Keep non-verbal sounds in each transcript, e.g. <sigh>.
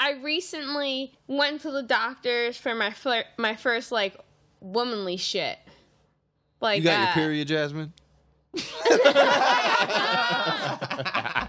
I recently went to the doctors for my fir- my first like womanly shit. Like You got your uh, period, Jasmine? <laughs> <laughs>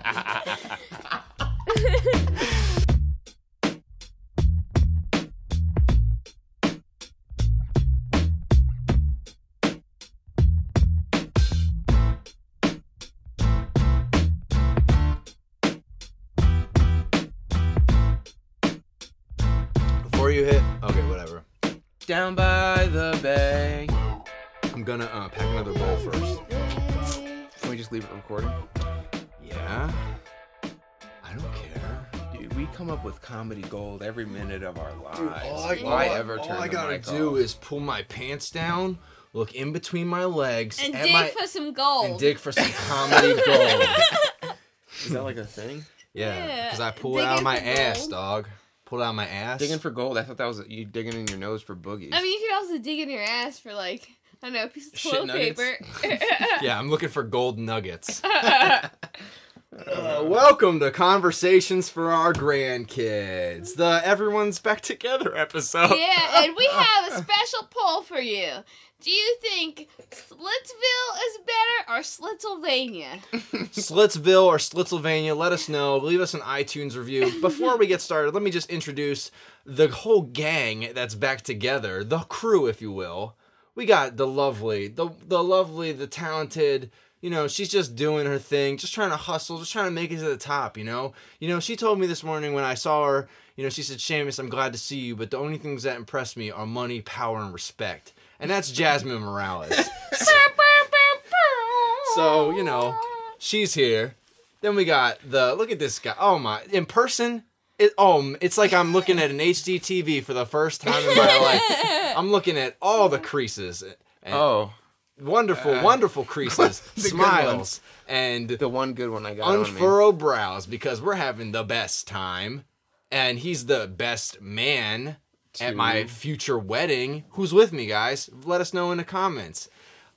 gonna uh, pack another bowl first. Can we just leave it recording? Yeah. I don't care. Dude, we come up with comedy gold every minute of our lives. all I, Why all I- ever all turn I the gotta mic do off? is pull my pants down, look in between my legs, and at dig my, for some gold. and dig for some comedy <laughs> gold. Is that like a thing? Yeah, Yeah, because I pull it out of my for ass, gold. dog. Pull it out of my ass. Digging for gold. I thought that was you digging in your nose for boogies. I mean, you could also dig in your ass for like I know, a piece of Shit toilet nuggets. paper. <laughs> yeah, I'm looking for gold nuggets. <laughs> Uh, welcome to Conversations for Our Grandkids, the Everyone's Back Together episode. yeah, and we <laughs> have a special poll for you. Do you think Slitsville is better or Slitsylvania? Slitsville or Slitsylvania, let us know. Leave us an iTunes review. Before we get started, let me just introduce the whole gang that's back together, the crew, if you will. We got the lovely, the the lovely, the talented. You know, she's just doing her thing, just trying to hustle, just trying to make it to the top. You know, you know. She told me this morning when I saw her. You know, she said, "Seamus, I'm glad to see you, but the only things that impress me are money, power, and respect." And that's Jasmine Morales. <laughs> So, you know, she's here. Then we got the look at this guy. Oh my! In person, it oh, it's like I'm looking at an HD TV for the first time in my <laughs> life. I'm looking at all the creases. And oh, wonderful, Uh, wonderful creases, <laughs> the smiles, and the one good one I got on me. brows because we're having the best time. And he's the best man at my future wedding. Who's with me, guys? Let us know in the comments.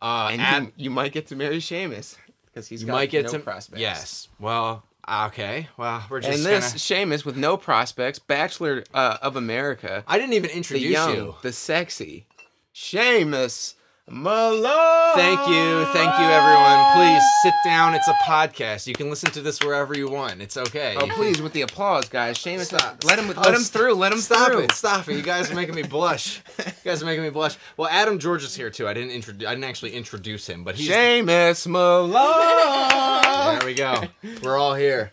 Uh, And Ad- you, you might get to marry Seamus because he's you got might get no to prospects. Yes. Well, okay. Well, we're just And this gonna... Seamus with no prospects, Bachelor uh, of America, I didn't even the introduce young, you. the sexy, Seamus Malone. Thank you, thank you, everyone. Please sit down. It's a podcast. You can listen to this wherever you want. It's okay. Oh, please, with the applause, guys. Seamus, Stop. let him Stop. let him through. Let him Stop through. it! Stop it! You guys are making me blush. <laughs> You guys are making me blush. Well, Adam George is here too. I didn't introduce. I didn't actually introduce him, but he's. Seamus Malone. There we go. We're all here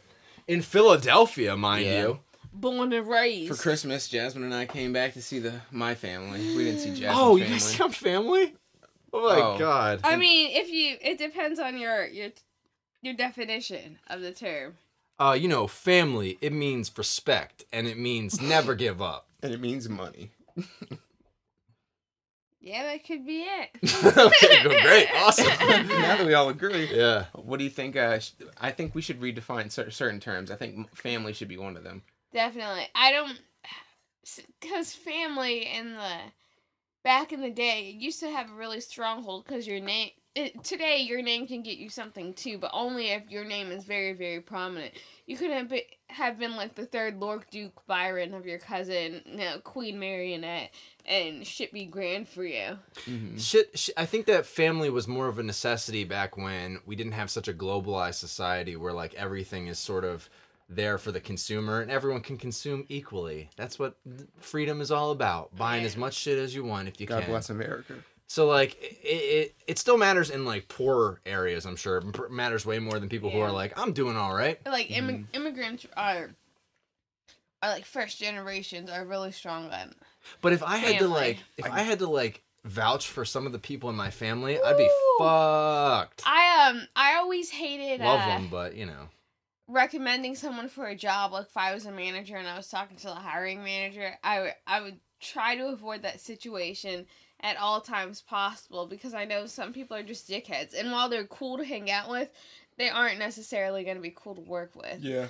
in Philadelphia, mind Yeah. you. Born and raised. For Christmas, Jasmine and I came back to see the my family. We didn't see Jasmine's Oh, you family. guys have family? Oh my Oh. god. I mean, if you, it depends on your your your definition of the term. uh, you know, family, it means respect and it means <laughs> never give up. and it means money. Yeah, that could be it. <laughs> okay, go- great, awesome. <laughs> now that we all agree. yeah. What do you think? Uh, sh- I think we should redefine cer- certain terms. I think family should be one of them. Definitely. I don't, because family in the back in the day it used to have a really stronghold because your name. It, today, your name can get you something too, but only if your name is very, very prominent. You could have been, have been like the third Lord Duke Byron of your cousin, you know, Queen Marionette, and shit be grand for you. Mm-hmm. Shit, sh I think that family was more of a necessity back when we didn't have such a globalized society where like everything is sort of there for the consumer and everyone can consume equally. That's what freedom is all about. Buying as much shit as you want if you God can. bless America. So like it, it it still matters in like poorer areas. I'm sure it matters way more than people who are like I'm doing all right. Like immi- immigrants are, are like first generations are really strong on But if I had to like if I had to like vouch for some of the people in my family, I'd be fucked. I um I always hated Love uh, them, but you know. Recommending someone for a job. Like if I was a manager and I was talking to the hiring manager, I would I would try to avoid that situation at all times possible because I know some people are just dickheads, and while they're cool to hang out with, they aren't necessarily going to be cool to work with. Yeah.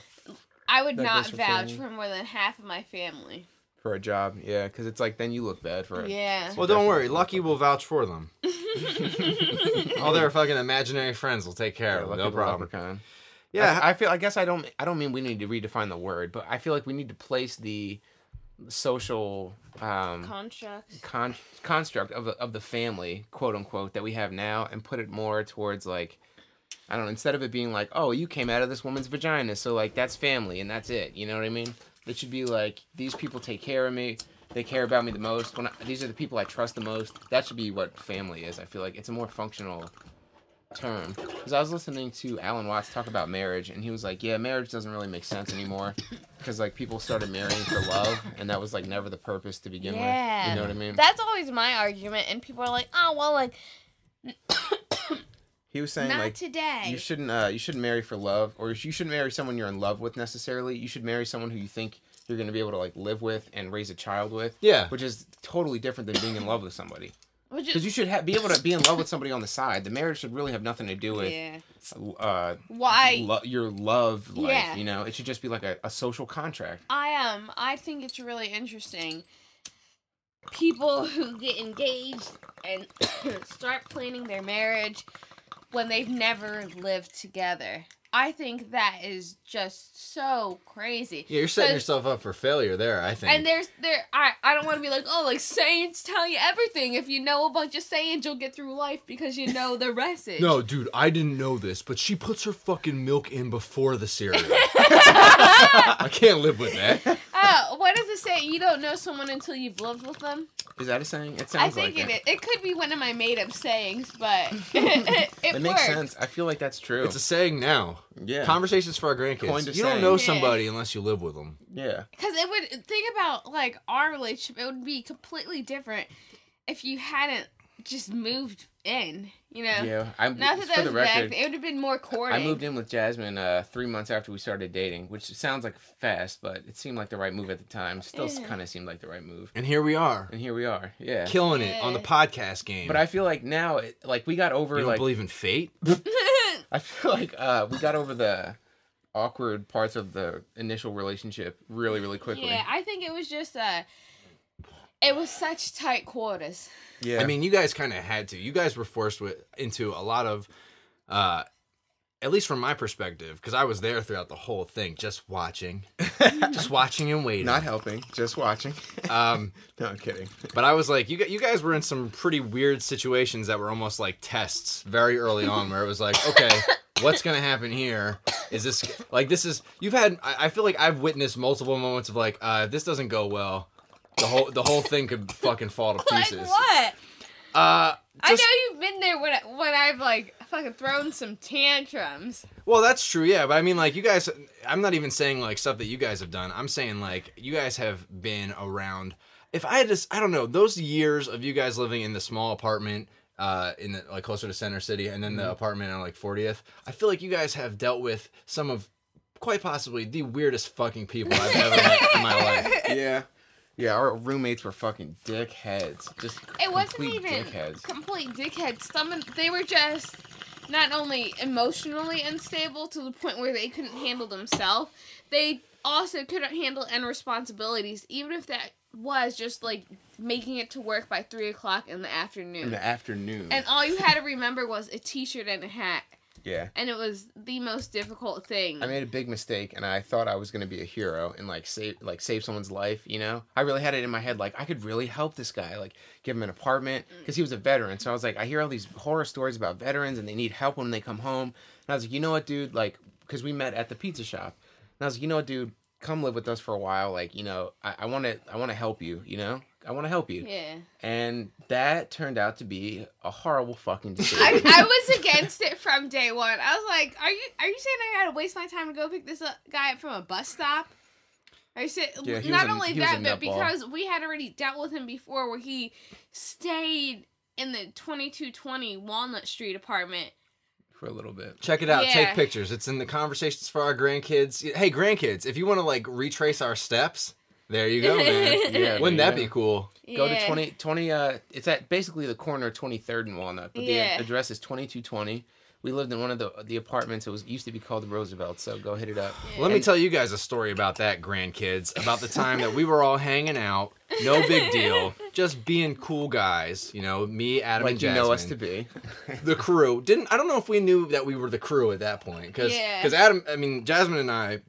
I would That not goes for vouch for more than half of my family. For a job, yeah, because it's like then you look bad for it. Yeah. Well, don't worry. Lucky will vouch for them. <laughs> <laughs> All their fucking imaginary friends will take care Yeah, of them. No problem. leprechaun. Yeah, I, I feel. I guess I don't. I don't mean we need to redefine the word, but I feel like we need to place the social um, Construct. con- construct of the, of the family, quote unquote, that we have now, and put it more towards like, I don't know, instead of it being like, oh, you came out of this woman's vagina, so like that's family and that's it. You know what I mean? It should be like these people take care of me. They care about me the most. When I, these are the people I trust the most. That should be what family is. I feel like it's a more functional term. Because I was listening to Alan Watts talk about marriage, and he was like, "Yeah, marriage doesn't really make sense anymore, because like people started marrying for love, and that was like never the purpose to begin with. You know what I mean?" That's always my argument, and people are like, "Oh, well, like He was saying not like today." you shouldn't uh, you shouldn't marry for love, or you shouldn't marry someone you're in love with necessarily. You should marry someone who you think you're going to be able to like live with and raise a child with, yeah. which is totally different than being in love with somebody. Because you should ha- be able to be in love with somebody on the side. The marriage should really have nothing to do with yeah. uh, Why? lo- your love life. Yeah. You know, it should just be like a, a social contract. I um I think it's really interesting. People who get engaged and <coughs> start planning their marriage when they've never lived together. I think that is just so crazy. Yeah, you're setting yourself up for failure there. I think. And there's there I I don't want to be like oh like saints tell you everything. If you know a bunch of sayings, you'll get through life because you know the <laughs> message. no, dude, I didn't know this, but she puts her fucking milk in before the cereal. <laughs> I can't live with that. <laughs> Uh, what does it say? You don't know someone until you've lived with them. Is that a saying? It sounds. I think like it it. is. It could be one of my made up sayings, but <laughs> <laughs> it, it, It makes works. sense. I feel like that's true. It's a saying now. yeah. Conversations for our grandkids. Coined a You don't saying. know Yeah. somebody unless you live with them. yeah. Because it would think about like our relationship. It would be completely different if you hadn't just moved in. You know, Yeah. I'm not that for that was a bad record. thing. It would have been more courting. I moved in with Jasmine uh, three months after we started dating, which sounds like fast, but it seemed like the right move at the time. Still Yeah. kind of seemed like the right move. And here we are, And here we are. Yeah. killing it on the podcast game. But I feel like now, it, like we got over you don't like believe in fate? <laughs> I feel like uh, we got over the awkward parts of the initial relationship really, really quickly. yeah, I think it was just uh It was such tight quarters. Yeah. I mean, you guys kind of had to. You guys were forced with, into a lot of, uh, at least from my perspective, because I was there throughout the whole thing, just watching, <laughs> just watching and waiting. not helping, just watching. um, <laughs> no, I'm kidding. but I was like, you, gu- you guys were in some pretty weird situations that were almost like tests very early on, where it was like, okay, what's gonna happen here? Is this like this is you've had? I, I feel like I've witnessed multiple moments of like, uh, if this doesn't go well. The whole the whole thing could fucking fall to pieces. <laughs> Like pieces. what? Uh, I know you've been there when I- when I've like fucking thrown some tantrums. Well, that's true, yeah. But I mean, like, you guys, I'm not even saying like stuff that you guys have done. I'm saying like you guys have been around. If I had to, I don't know, those years of you guys living in the small apartment, uh, in the like closer to Center City, and then the apartment on like 40th, I feel like you guys have dealt with some of quite possibly the weirdest fucking people I've ever met in my life. <laughs> Yeah. Yeah, our roommates were fucking dickheads. Just It wasn't complete even dickheads. complete dickheads. Some of- they were just not only emotionally unstable to the point where they couldn't handle themselves, they also couldn't handle end responsibilities, even if that was just like making it to work by three o'clock in the afternoon. In the afternoon. and all you had to remember was a t-shirt and a hat, yeah. and it was the most difficult thing. I made a big mistake and I thought I was gonna be a hero and like save like save someone's life, you know? I really had it in my head like I could really help this guy, like give him an apartment mm. because he was a veteran. So I was like, I hear all these horror stories about veterans and they need help when they come home. And I was like, you know what, dude? Like, because we met at the pizza shop, and I was like, you know what, dude? Come live with us for a while. Like, you know, I want to, I want to help you. You know, I want to help you. yeah. And that turned out to be a horrible fucking decision. I <laughs> was against it from day one. I was like, "Are you are you saying I gotta waste my time to go pick this guy up from a bus stop?" I said, Yeah, not a- only a that, but nutball. because we had already dealt with him before, where he stayed in the twenty two twenty Walnut Street apartment. for a little bit. Check it out. Yeah. Take pictures. It's in the conversations for our grandkids. Hey, grandkids, if you want to like retrace our steps, there you go, man. <laughs> Yeah, Wouldn't there that you be cool? Go Yeah. to 20, 20 uh it's at basically the corner of 23rd and Walnut, but Yeah. the address is 2220. We lived in one of the the apartments. It was used to be called the Roosevelt, so go hit it up. Let me tell you guys a story about that, grandkids. About the time that we were all hanging out No big deal. Just being cool guys. You know, me, Adam, like and you Jasmine. know us to be. <laughs> the crew didn't. I don't know if we knew that we were the crew at that point because Yeah. Adam. I mean, Jasmine and I,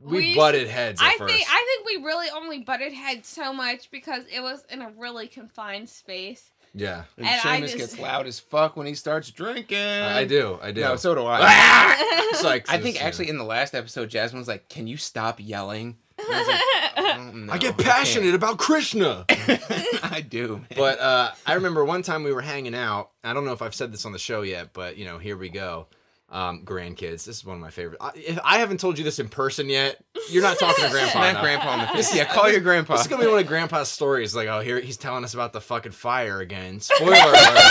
we, We- butted heads at I first. think I think we really only butted heads so much because it was in a really confined space. yeah, And, And I Seamus just- gets loud as fuck when he starts drinking. I do. I do. No, so do I. <laughs> It's like I think actually in the last episode, Jasmine was like, "Can you stop yelling?" I, like, <laughs> "Oh, no, I get can't." passionate about Krishna. <laughs> I do. man. but uh, I remember one time we were hanging out. I don't know if I've said this on the show yet, but you know, here we go. Um, grandkids. This is one of my favorite. I, if I haven't told you this in person yet, you're not talking to grandpa. Smack grandpa on the face. Yeah, call your grandpa. This is gonna be one of Grandpa's stories. Like, oh, here he's telling us about the fucking fire again. Spoiler alert.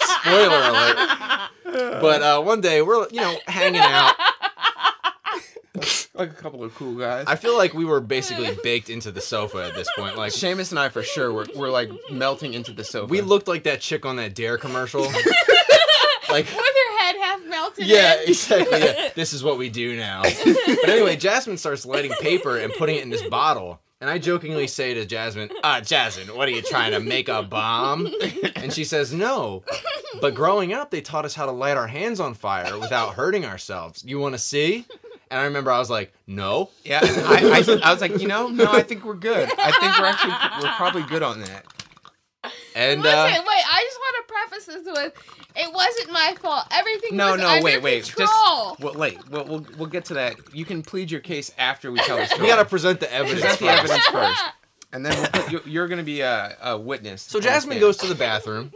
Spoiler alert. But uh, one day we're you know hanging out. like a couple of cool guys. I feel like we were basically baked into the sofa at this point. Like Seamus and I for sure were, were like melting into the sofa. we looked like that chick on that Dare commercial. <laughs> like With her head half melted. yeah, in. exactly. Yeah. <laughs> This is what we do now. But anyway, Jasmine starts lighting paper and putting it in this bottle. And I jokingly say to Jasmine, Ah, Jasmine, what are you trying to make a bomb? And she says, No. But growing up, they taught us how to light our hands on fire without hurting ourselves. You want to see? And I remember I was like, No. Yeah, I, I, I was like, you know, no, I think we're good. I think we're actually we're probably good on that. And Listen, uh, wait. I just want to preface this with, it wasn't my fault. Everything No, was no, under wait, wait. control. Just well, wait. We'll, we'll we'll get to that. You can plead your case after we tell the <laughs> story. we got to present the evidence. present the first. evidence first, <laughs> and then we'll put, you're, you're going to be a, a witness. So Jasmine goes to the bathroom.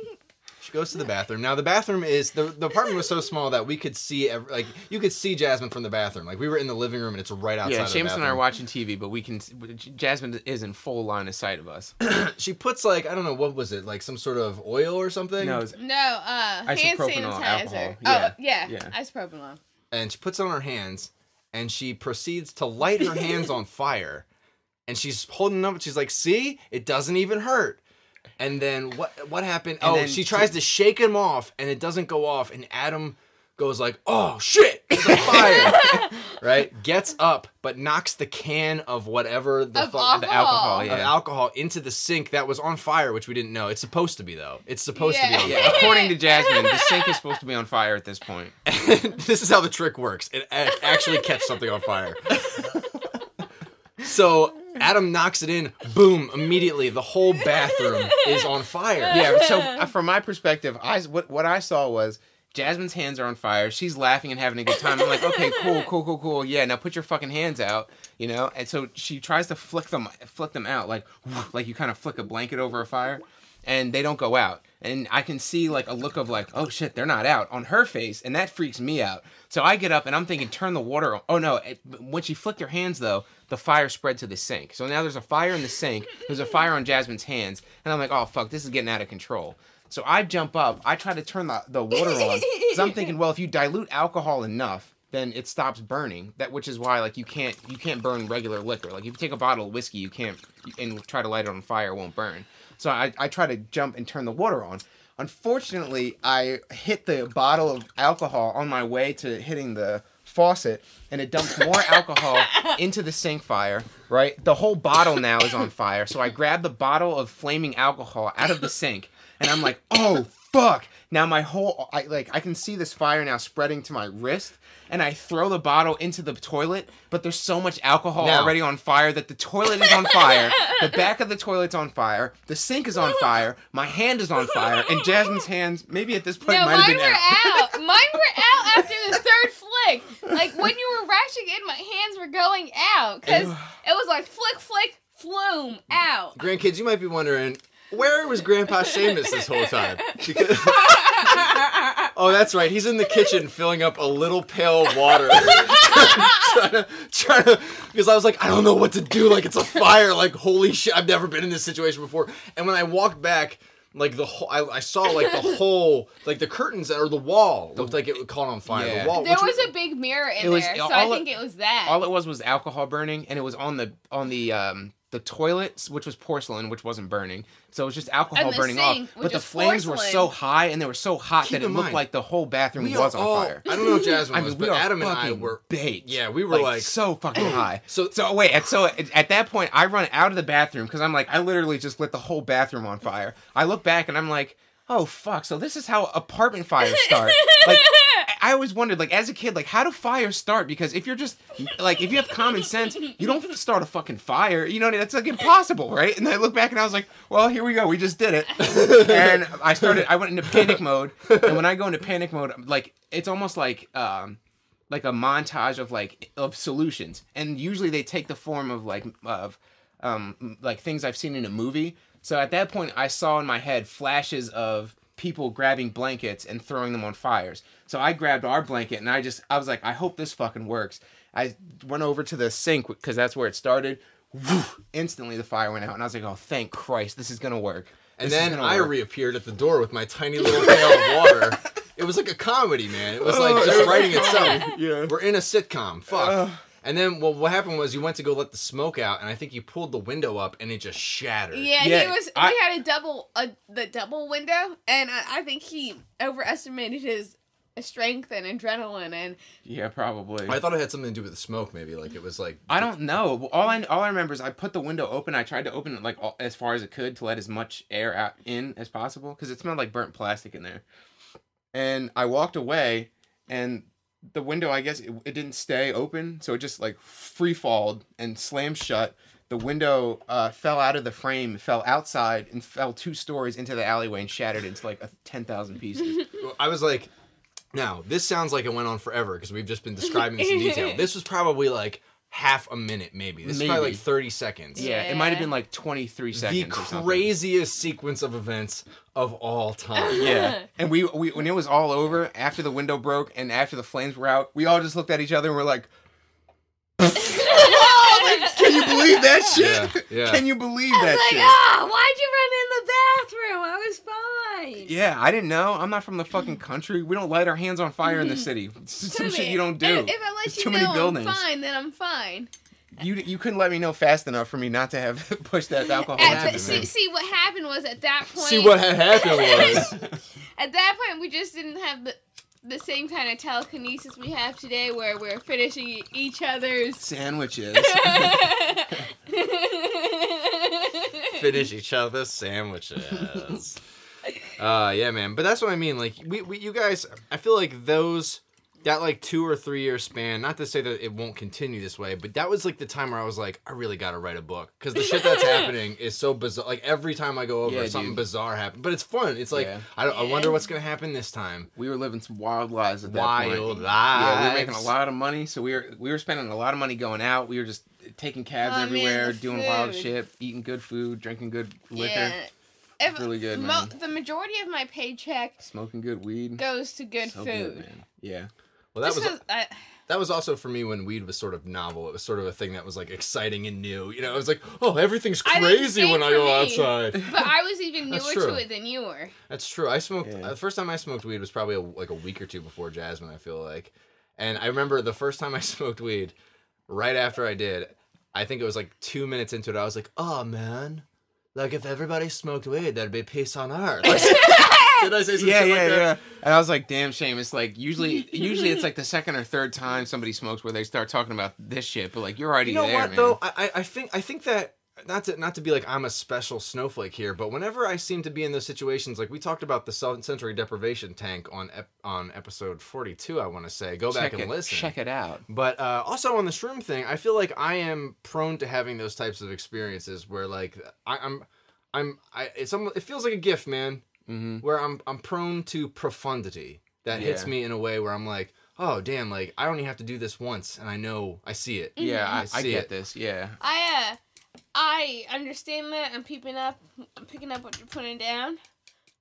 She goes to the bathroom. Now the bathroom is the the apartment was so small that we could see ev- like you could see Jasmine from the bathroom. Like we were in the living room and it's right outside. Yeah, of Seamus and I are watching TV, but we can. Jasmine is in full line of sight of us. <clears throat> She puts like I don't know what was it like some sort of oil or something. No, it's- No, uh, hand Isopropanol, sanitizer. alcohol. Oh, Yeah. yeah, Yeah. isopropanol. and she puts it on her hands and she proceeds to light her hands <laughs> on fire. And she's holding them up. She's like, "See, it doesn't even hurt." And then what? What happened? And oh, she she- tries to shake him off, and it doesn't go off. And Adam goes like, "Oh shit, it's a <laughs> fire!" right? Gets up, but knocks the can of whatever the Of fuck the alcohol, of yeah. alcohol into the sink that was on fire, which we didn't know. It's supposed to be though. It's supposed Yeah. to be on Yeah, according to Jasmine, the sink is supposed to be on fire at this point. <laughs> this is how the trick works. It actually catch something on fire. <laughs> so Adam knocks it in. Boom! Immediately, the whole bathroom is on fire. Yeah. So uh, from my perspective, I what what I saw was Jasmine's hands are on fire. She's laughing and having a good time. I'm like, okay, cool, cool, cool, cool. Yeah, now put your fucking hands out, you know. And so she tries to flick them, flick them out, like like you kind of flick a blanket over a fire, and they don't go out. And I can see like a look of like, oh shit, they're not out on her face, and that freaks me out. So I get up and I'm thinking, turn the water on. Oh no! It, when she flicked her hands though, the fire spread to the sink. So now there's a fire in the sink. There's a fire on Jasmine's hands, and I'm like, oh fuck, this is getting out of control. So I jump up. I try to turn the, the water on because I'm thinking, well, if you dilute alcohol enough, then it stops burning. That which is why like you can't you can't burn regular liquor. Like if you take a bottle of whiskey, you can't and try to light it on fire, it won't burn. So I, I try to jump and turn the water on. Unfortunately, I hit the bottle of alcohol on my way to hitting the faucet and it dumps more <laughs> alcohol into the sink fire, right? The whole bottle now is on fire. So I grab the bottle of flaming alcohol out of the sink and I'm like, "Oh, fuck." Now my whole I like I can see this fire now spreading to my wrist and I throw the bottle into the toilet, but there's so much alcohol Now- already on fire that the toilet is on fire, the back of the toilet's on fire, the sink is on fire, my hand is on fire, and Jasmine's hands maybe at this point No, might have mine been were out. out. <laughs> Mine were out after the third flick. Like when you were rushing in, my hands were going out because it was like flick, flick, flume, out. Grandkids, you might be wondering where was Grandpa Seamus this whole time? Because <laughs> oh, that's right. He's in the kitchen filling up a little pail of water. trying to, trying to, because I was like, I don't know what to do. Like it's a fire. Like holy shit, I've never been in this situation before. And when I walked back, like the whole, I, I saw like the <laughs> whole, like the curtains or the wall looked like it caught on fire. Yeah. The wall. There which was a big mirror in It was- there, so all I it- think it was that. All it was was alcohol burning, and it was on the on the um the toilet, which was porcelain, which wasn't burning, so it was just alcohol And the burning sink, off. which But the was flames were so high and they were so hot Keep that it in looked mind, like the whole bathroom was on all- fire. I don't know if Jasmine I was, mean, we but are Adam and I fucking were. baked. Yeah, we were like, so fucking <laughs> high. So- so wait, and so at, at that point, I run out of the bathroom because I'm like, I literally just lit the whole bathroom on fire. I look back and I'm like, oh fuck, so this is how apartment fires start. <laughs> like, I always wondered, like, as a kid, like, how do fires start? Because if you're just, like, if you have common sense, you don't start a fucking fire. You know, that's like impossible, right? And I look back and I was like, well, here we go. We just did it. <laughs> and I started, I went into panic mode. And when I go into panic mode, like, it's almost like, um, like a montage of like of solutions and usually they take the form of like of um like things i've seen in a movie so at that point i saw in my head flashes of people grabbing blankets and throwing them on fires so i grabbed our blanket and i just i was like i hope this fucking works i went over to the sink because that's where it started instantly the fire went out and i was like oh thank christ this is gonna work and This then I work. reappeared at the door with my tiny little pail of water. <laughs> It was like a comedy, man. It was like <laughs> just writing itself. yeah We're in a sitcom. Fuck. Ugh. And then, well, what happened was you went to go let the smoke out, and I think you pulled the window up, and it just shattered. Yeah, Yeah, he was. I- we had a double, a the double window, and I, I think he overestimated his strength and adrenaline, and yeah probably I thought it had something to do with the smoke, maybe. Like it was like I don't know. All I all I remember is I put the window open. I tried to open it like all, as far as it could to let as much air out in as possible because it smelled like burnt plastic in there. And I walked away, and the window I guess it, it didn't stay open, so it just like free falled and slammed shut. The window uh, fell out of the frame, fell outside, and fell two stories into the alleyway and shattered into like a ten thousand pieces. <laughs> I was like, now this sounds like it went on forever because we've just been describing this in detail. <laughs> This was probably like half a minute, maybe. This is probably like thirty seconds. yeah, it might have been like twenty three the seconds. or something. craziest sequence of events of all time. <laughs> Yeah, and we, we when it was all over, after the window broke and after the flames were out, we all just looked at each other and we're like, "Can you believe that shit? Yeah, yeah. Can you believe I that was like, shit?" ah, why'd you run in the bathroom? I was fine. Yeah, I didn't know. I'm not from the fucking country. We don't light our hands on fire in the city. It's <laughs> some shit you don't do. If, if I let There's you too know many buildings. I'm fine, then I'm fine. You you couldn't let me know fast enough for me not to have <laughs> pushed that alcohol At into the, see, see what happened was at that point. See what had happened was <laughs> At that point, we just didn't have the the same kind of telekinesis we have today, where we're finishing e- each other's. Sandwiches. <laughs> finish each other's sandwiches. <laughs> Uh, yeah, man. But that's what I mean. Like, we, we, you guys, I feel like those, that like two or three year span. Not to say that it won't continue this way, but that was like the time where I was like, I really got to write a book because the shit that's <laughs> happening is so bizarre. Like every time I go over, Yeah, something dude. bizarre happens. But it's fun. It's like Yeah. I, don't- I wonder what's gonna happen this time. we were living some wild lives at that Wild point. lives. Yeah, we were making a lot of money, so we were we were spending a lot of money going out. We were just taking cabs Oh, everywhere, the doing wild shit, eating good food, drinking good liquor, Yeah. If- really good, mo- man. the majority of my paycheck smoking good weed. goes to good So food. man. Yeah. Well, that Just was 'cause I, that was also for me when weed was sort of novel. It was sort of a thing that was like exciting and new. You know, it was like, oh, everything's I think crazy same when I for go me. outside. <laughs> but I was even That's newer true. to it than you were. That's true. I smoked Yeah. uh, the first time I smoked weed was probably a, like a week or two before Jasmine. I feel like, and I remember the first time I <laughs> smoked weed. Right after I did, I think it was like two minutes into it. I was like, "Oh man, like if everybody smoked weed, there'd be peace on earth." <laughs> Did I say Yeah, yeah, like that? yeah. And I was like, damn shame. It's like usually usually it's like the second or third time somebody smokes where they start talking about this shit, but like you're already You know there, what man. though? I, I think I think that not to not to be like I'm a special snowflake here, but whenever I seem to be in those situations, like we talked about the sensory deprivation tank on ep, on episode 42, I want to say, go back check and it, listen. Check it out. But uh, also on the shroom thing, I feel like I am prone to having those types of experiences where like I, I'm I'm I it's it feels like a gift, man. Hmm Where I'm I'm prone to profundity that hits me in a way where I'm like, oh damn, like I only have to do this once, and I know I see it. Yeah, I I, I get it. this. Yeah. I uh, I understand that. I'm peeping up, I'm picking up what you're putting down.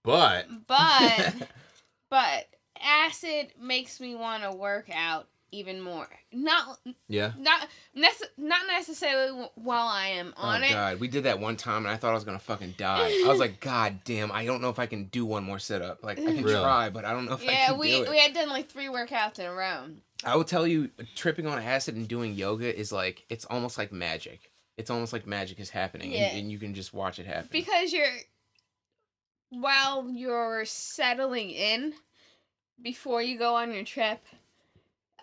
But But, <laughs> but acid makes me want to work out even more. Not, yeah, not, nece- not necessarily while I am oh, on it. oh it. god, we did that one time and I thought I was gonna fucking die. I was like, <laughs> god damn, I don't know if I can do one more sit up. Like I can Really? try, but I don't know if I Yeah, can we do it. we had done like three workouts in a row. I will tell you, tripping on acid and doing yoga is like it's almost like magic. it's almost like magic is happening, Yeah. and, and you can just watch it happen. because you're while you're settling in before you go on your trip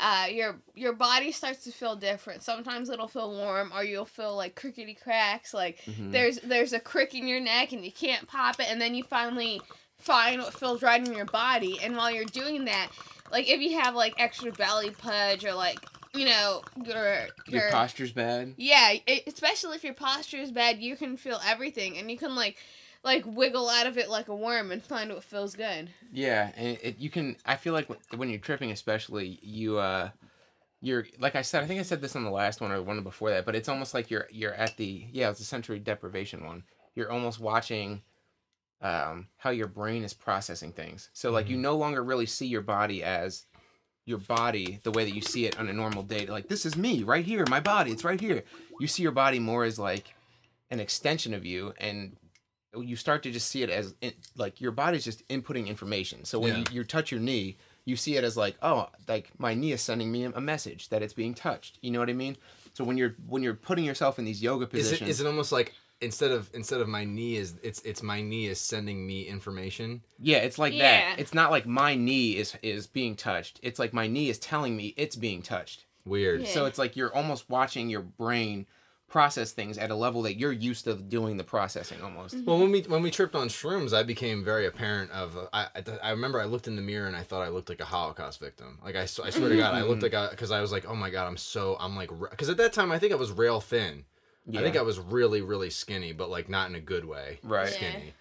uh your your body starts to feel different sometimes it'll feel warm or you'll feel like crickety cracks like Mhm. there's there's a crick in your neck and you can't pop it and then you finally find what feels right in your body and while you're doing that like if you have like extra belly pudge or like you know your your posture's bad. yeah, it, especially if your posture is bad, you can feel everything, and you can like, like wiggle out of it like a worm and find what feels good. Yeah, and it, you can. I feel like when- when you're tripping, especially you, uh, you're like I said. I think I said this on the last one or the one before that, but it's almost like you're you're at the yeah, it's a sensory deprivation one. You're almost watching, um, how your brain is processing things. So like you no longer really see your body as your body the way that you see it on a normal day. Like this is me right here, my body, it's right here. You see your body more as like an extension of you, and you start to just see it as in, like your body's just inputting information. So when Yeah. you, you touch your knee, you see it as like, oh, like my knee is sending me a message that it's being touched. You know what I mean? So when you're when you're putting yourself in these yoga Is positions, it is it almost like instead of instead of my knee is it's it's my knee is sending me information? yeah, it's like Yeah. that. It's not like my knee is is being touched. It's like my knee is telling me it's being touched. Weird. Yeah. So it's like you're almost watching your brain process things at a level that you're used to doing the processing almost. Well, when we when we tripped on shrooms, I became very apparent of. Uh, I, I I remember I looked in the mirror and I thought I looked like a Holocaust victim. Like I, I swear to God, I <laughs> looked like a because I was like, oh my God, I'm so I'm like because at that time I think I was rail thin. Yeah. I think I was really really skinny, but like not in a good way. Right. Yeah. Skinny.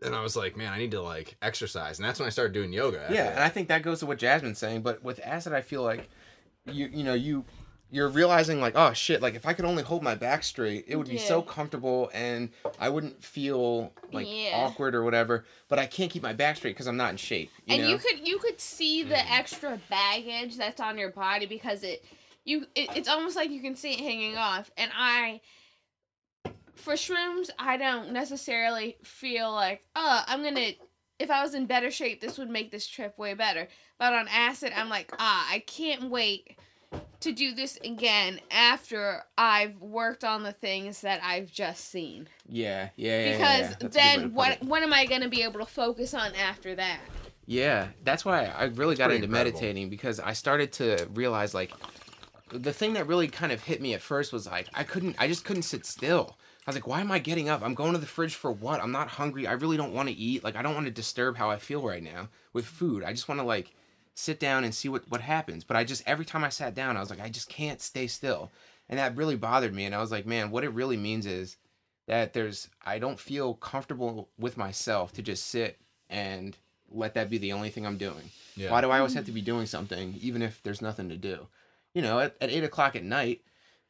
And I was like, man, I need to like exercise, and that's when I started doing yoga. Yeah, that. and I think that goes to what Jasmine's saying. But with acid, I feel like you you know you you're realizing like oh shit like if I could only hold my back straight, it would be so comfortable and I wouldn't feel like Yeah. awkward or whatever. But I can't keep my back straight because I'm not in shape. You and know? you could you could see the extra baggage that's on your body because it you it, it's almost like you can see it hanging off and i for shrooms i don't necessarily feel like oh i'm gonna if i was in better shape this would make this trip way better but on acid i'm like ah i can't wait to do this again after i've worked on the things that i've just seen yeah, yeah, yeah. because yeah, yeah. That's a good way to then what it. what am i gonna be able to focus on after that Yeah, that's why I really got into incredible. meditating because I started to realize like the thing that really kind of hit me at first was like I couldn't I just couldn't sit still. I was like, why am I getting up? I'm going to the fridge for what? I'm not hungry. I really don't want to eat. Like I don't want to disturb how I feel right now with food. I just want to like sit down and see what what happens. But I just every time I sat down, I was like, I just can't stay still. And that really bothered me and I was like, man, what it really means is that there's I don't feel comfortable with myself to just sit and let that be the only thing I'm doing. Yeah. Why do I always have to mm-hmm. be doing something, even if there's nothing to do? You know, at, at eight o'clock at night,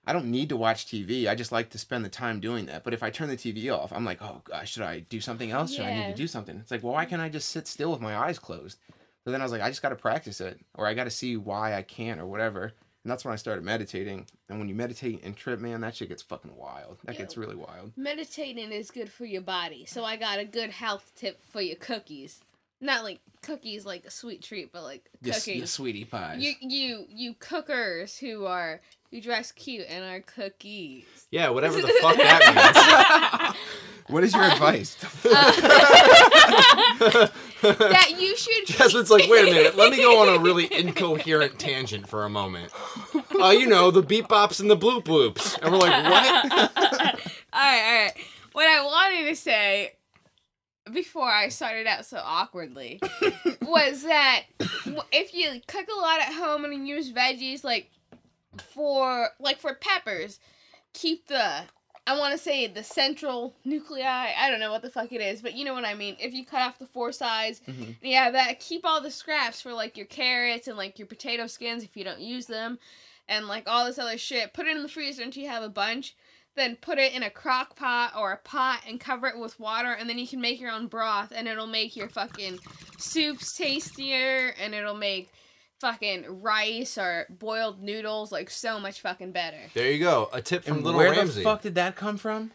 I don't need to watch TV. I just like to spend the time doing that. But if I turn the TV off, I'm like, oh gosh, should I do something else? Should I need to do something? It's like, well, why mm. can't I just sit still with my eyes closed? So then I was like, I just got to practice it, or I got to see why I can't, or whatever. And that's when I started meditating. And when you meditate and trip, man, that shit gets fucking wild. That gets really wild. Meditating is good for your body. So I got a good health tip for your cookies. Not like cookies like a sweet treat, but like cookies. yes, sweetie pies. You you you cookers who are who dress cute and are cookies. yeah, whatever the fuck that <laughs> means. what is your advice? <laughs> <laughs> that you should Jasmine's like, wait a minute, let me go on a really incoherent tangent for a moment. Uh, you know, the beep bops and the bloop bloops. And we're like, what? Alright, alright. What I wanted to say before I started out so awkwardly was that if you cook a lot at home and use veggies like for like for peppers, keep the I want to say the central nuclei. I don't know what the fuck it is, but you know what I mean. If you cut off the four sides, Mhm. yeah, that keep all the scraps for like your carrots and like your potato skins if you don't use them, and like all this other shit. Put it in the freezer until you have a bunch. Then put it in a crock pot or a pot and cover it with water, and then you can make your own broth, and it'll make your fucking soups tastier, and it'll make fucking rice or boiled noodles like so much fucking better. There you go. A tip from And Little where Ramsey. the fuck did that come from?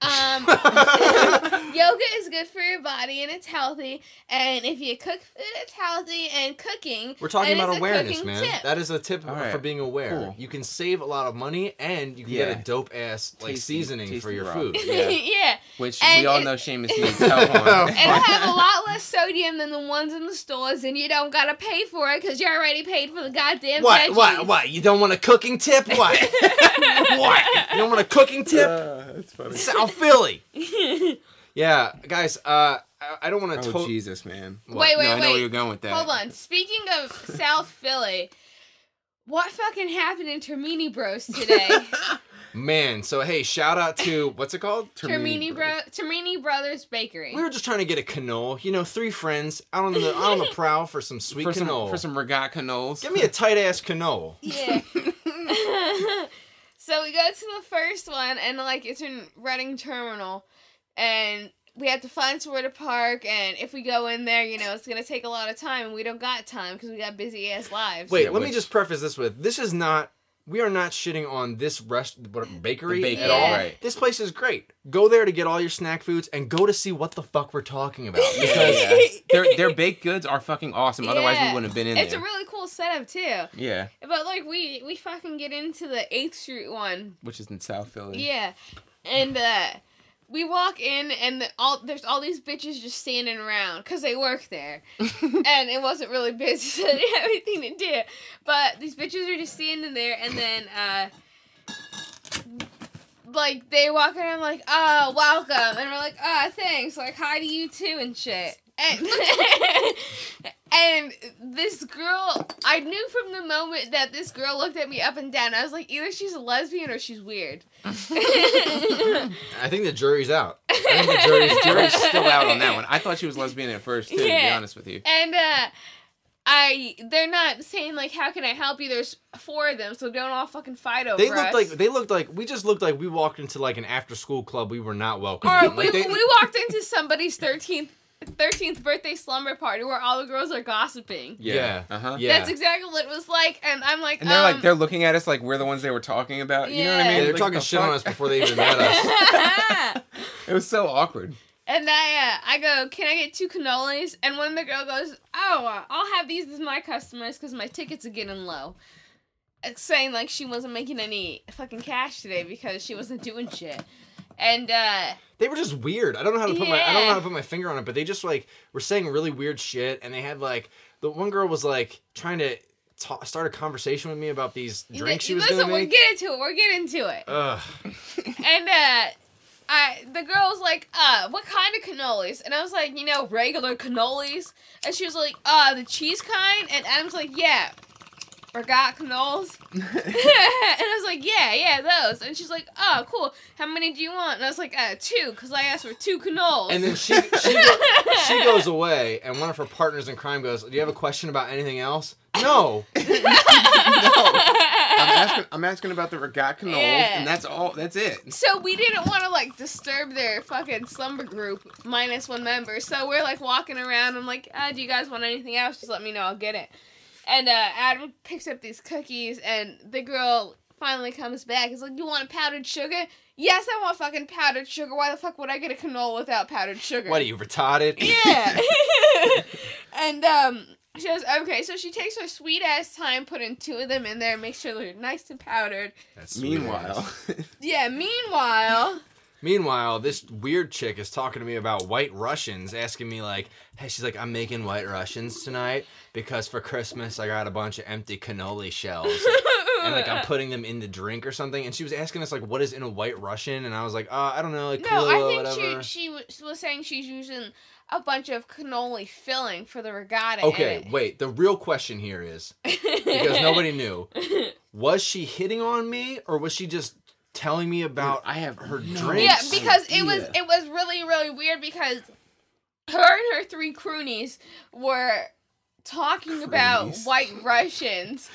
Um, <laughs> <laughs> yoga is good for your body and it's healthy. And if you cook food, it's healthy. And cooking, We're talking about awareness, man. tip. That is a tip All for being aware. Cool. You can save a lot of money and you can Yeah. get a dope ass like Tasty- seasoning for your raw. food. <laughs> Yeah. yeah. Which And we all it- know Seamus needs help on. And it'll have a lot less sodium than the ones in the stores, and you don't gotta pay for it because you already paid for the goddamn What? veggies. What? What? You don't want a cooking tip? What? what? You don't want a cooking tip? Uh, that's funny. South Philly. <laughs> Yeah, guys. Uh, I, I don't want to. Oh Jesus, man. Wait, wait, no, I know wait. where you're going with that. Hold on. Speaking of South Philly, what fucking happened in Termini Bros today? <laughs> Man, so hey, shout out to what's it called? Termini Bro, Termini Brothers Bakery. We were just trying to get a cannoli. You know, three friends out on the out on the prowl for some sweet for some cannoli. for some regat canoles. Give me a tight ass cannoli. Yeah. <laughs> so we go to the first one, and like it's in Reading Terminal, and we have to find somewhere to park. And if we go in there, you know, it's gonna take a lot of time, and we don't got time because we got busy ass lives. Wait, Yeah, let me just preface this with: this is not. We are not shitting on this rest bakery bakery, at all. right. This place is great. Go there to get all your snack foods and go to see what the fuck we're talking about. Because yeah. their their baked goods are fucking awesome. Otherwise, Yeah. we wouldn't have been in there. It's a really cool setup too. yeah, But like we we fucking get into the Eighth Street one, which is in South Philly. yeah, and uh we walk in and the, all there's all these bitches just standing around because they work there, <laughs> and it wasn't really busy, so <laughs> they didn't have anything to do. But these bitches are just standing there, and then uh. Like they walk in, I'm like, oh, welcome, and we're like, ah, thanks, like hi to you too, and shit. And <laughs> and this girl, I knew from the moment that this girl looked at me up and down. I was like, either she's a lesbian or she's weird. <laughs> I think the jury's out. I think the <laughs> jury's, Jury's still out on that one. I thought she was lesbian at first, too. To be honest with you. And uh I they're not saying like how can I help you? There's four of them, so don't all fucking fight over They looked us. like they looked like we just looked like we walked into like an after school club. We were not welcome. or we, Like, they- we walked into somebody's thirteenth thirteenth birthday slumber party where all the girls are gossiping. Yeah. Uh huh. Yeah. That's exactly what it was like, and I'm like, And they're um, like they're looking at us like we're the ones they were talking about. You know what I mean? Yeah, they're Like, talking the shit on us before they even met us. <laughs> <laughs> It was so awkward. And I, uh, I go, can I get two cannolis? And one of the girl goes, oh, uh, I'll have these as my customers because my tickets are getting low. Saying like she wasn't making any fucking cash today because she wasn't doing shit. And uh, They were just weird. I don't know how to put my I don't know how to put my finger on it, but they just like were saying really weird shit, and they had like the one girl was like trying to ta- start a conversation with me about these drinks she was listen, gonna we're getting to it. We're getting to it. Ugh. <laughs> and uh, I the girl was like, uh, what kind of cannolis? And I was like, you know, regular cannolis. And she was like, uh, the cheese kind. And Adam's like, yeah. Forgot cannolis. <laughs> <laughs> and I was like, yeah, yeah, those. And she's like, oh, cool. How many do you want? And I was like, uh, two, because I asked for two cannolis. And then she she, go, she <laughs> goes away, and one of her partners in crime goes, "Do you have a question about anything else?" No. I'm asking. I'm asking about the regat canoles, Yeah. and that's all. That's it. So we didn't want to like disturb their fucking slumber group minus one member. So we're like walking around. I'm like, uh, do you guys want anything else? Just let me know. I'll get it. And uh, Adam picks up these cookies, and the girl finally comes back. He's like, you want powdered sugar? Yes, I want fucking powdered sugar. Why the fuck would I get a canola without powdered sugar? What are you retarded? Yeah. <laughs> and um, she goes, okay. So she takes her sweet ass time putting two of them in there, make sure they're nice and powdered. That's Meanwhile. Yeah. Meanwhile. Meanwhile, this weird chick is talking to me about white Russians, asking me like, "Hey, she's like, I'm making white Russians tonight because for Christmas I got a bunch of empty cannoli shells." <laughs> and like I'm putting them in the drink or something. And she was asking us like, "What is in a White Russian?" And I was like, uh, "I don't know, like No, Kahlua, I think whatever." she she was, was saying she's using a bunch of cannoli filling for the regatta. okay, wait. The real question here is because <laughs> nobody knew: was she hitting on me or was she just telling me about I have her no drinks? Yeah, because it was it was really really weird because her and her three croonies were talking about white Russians.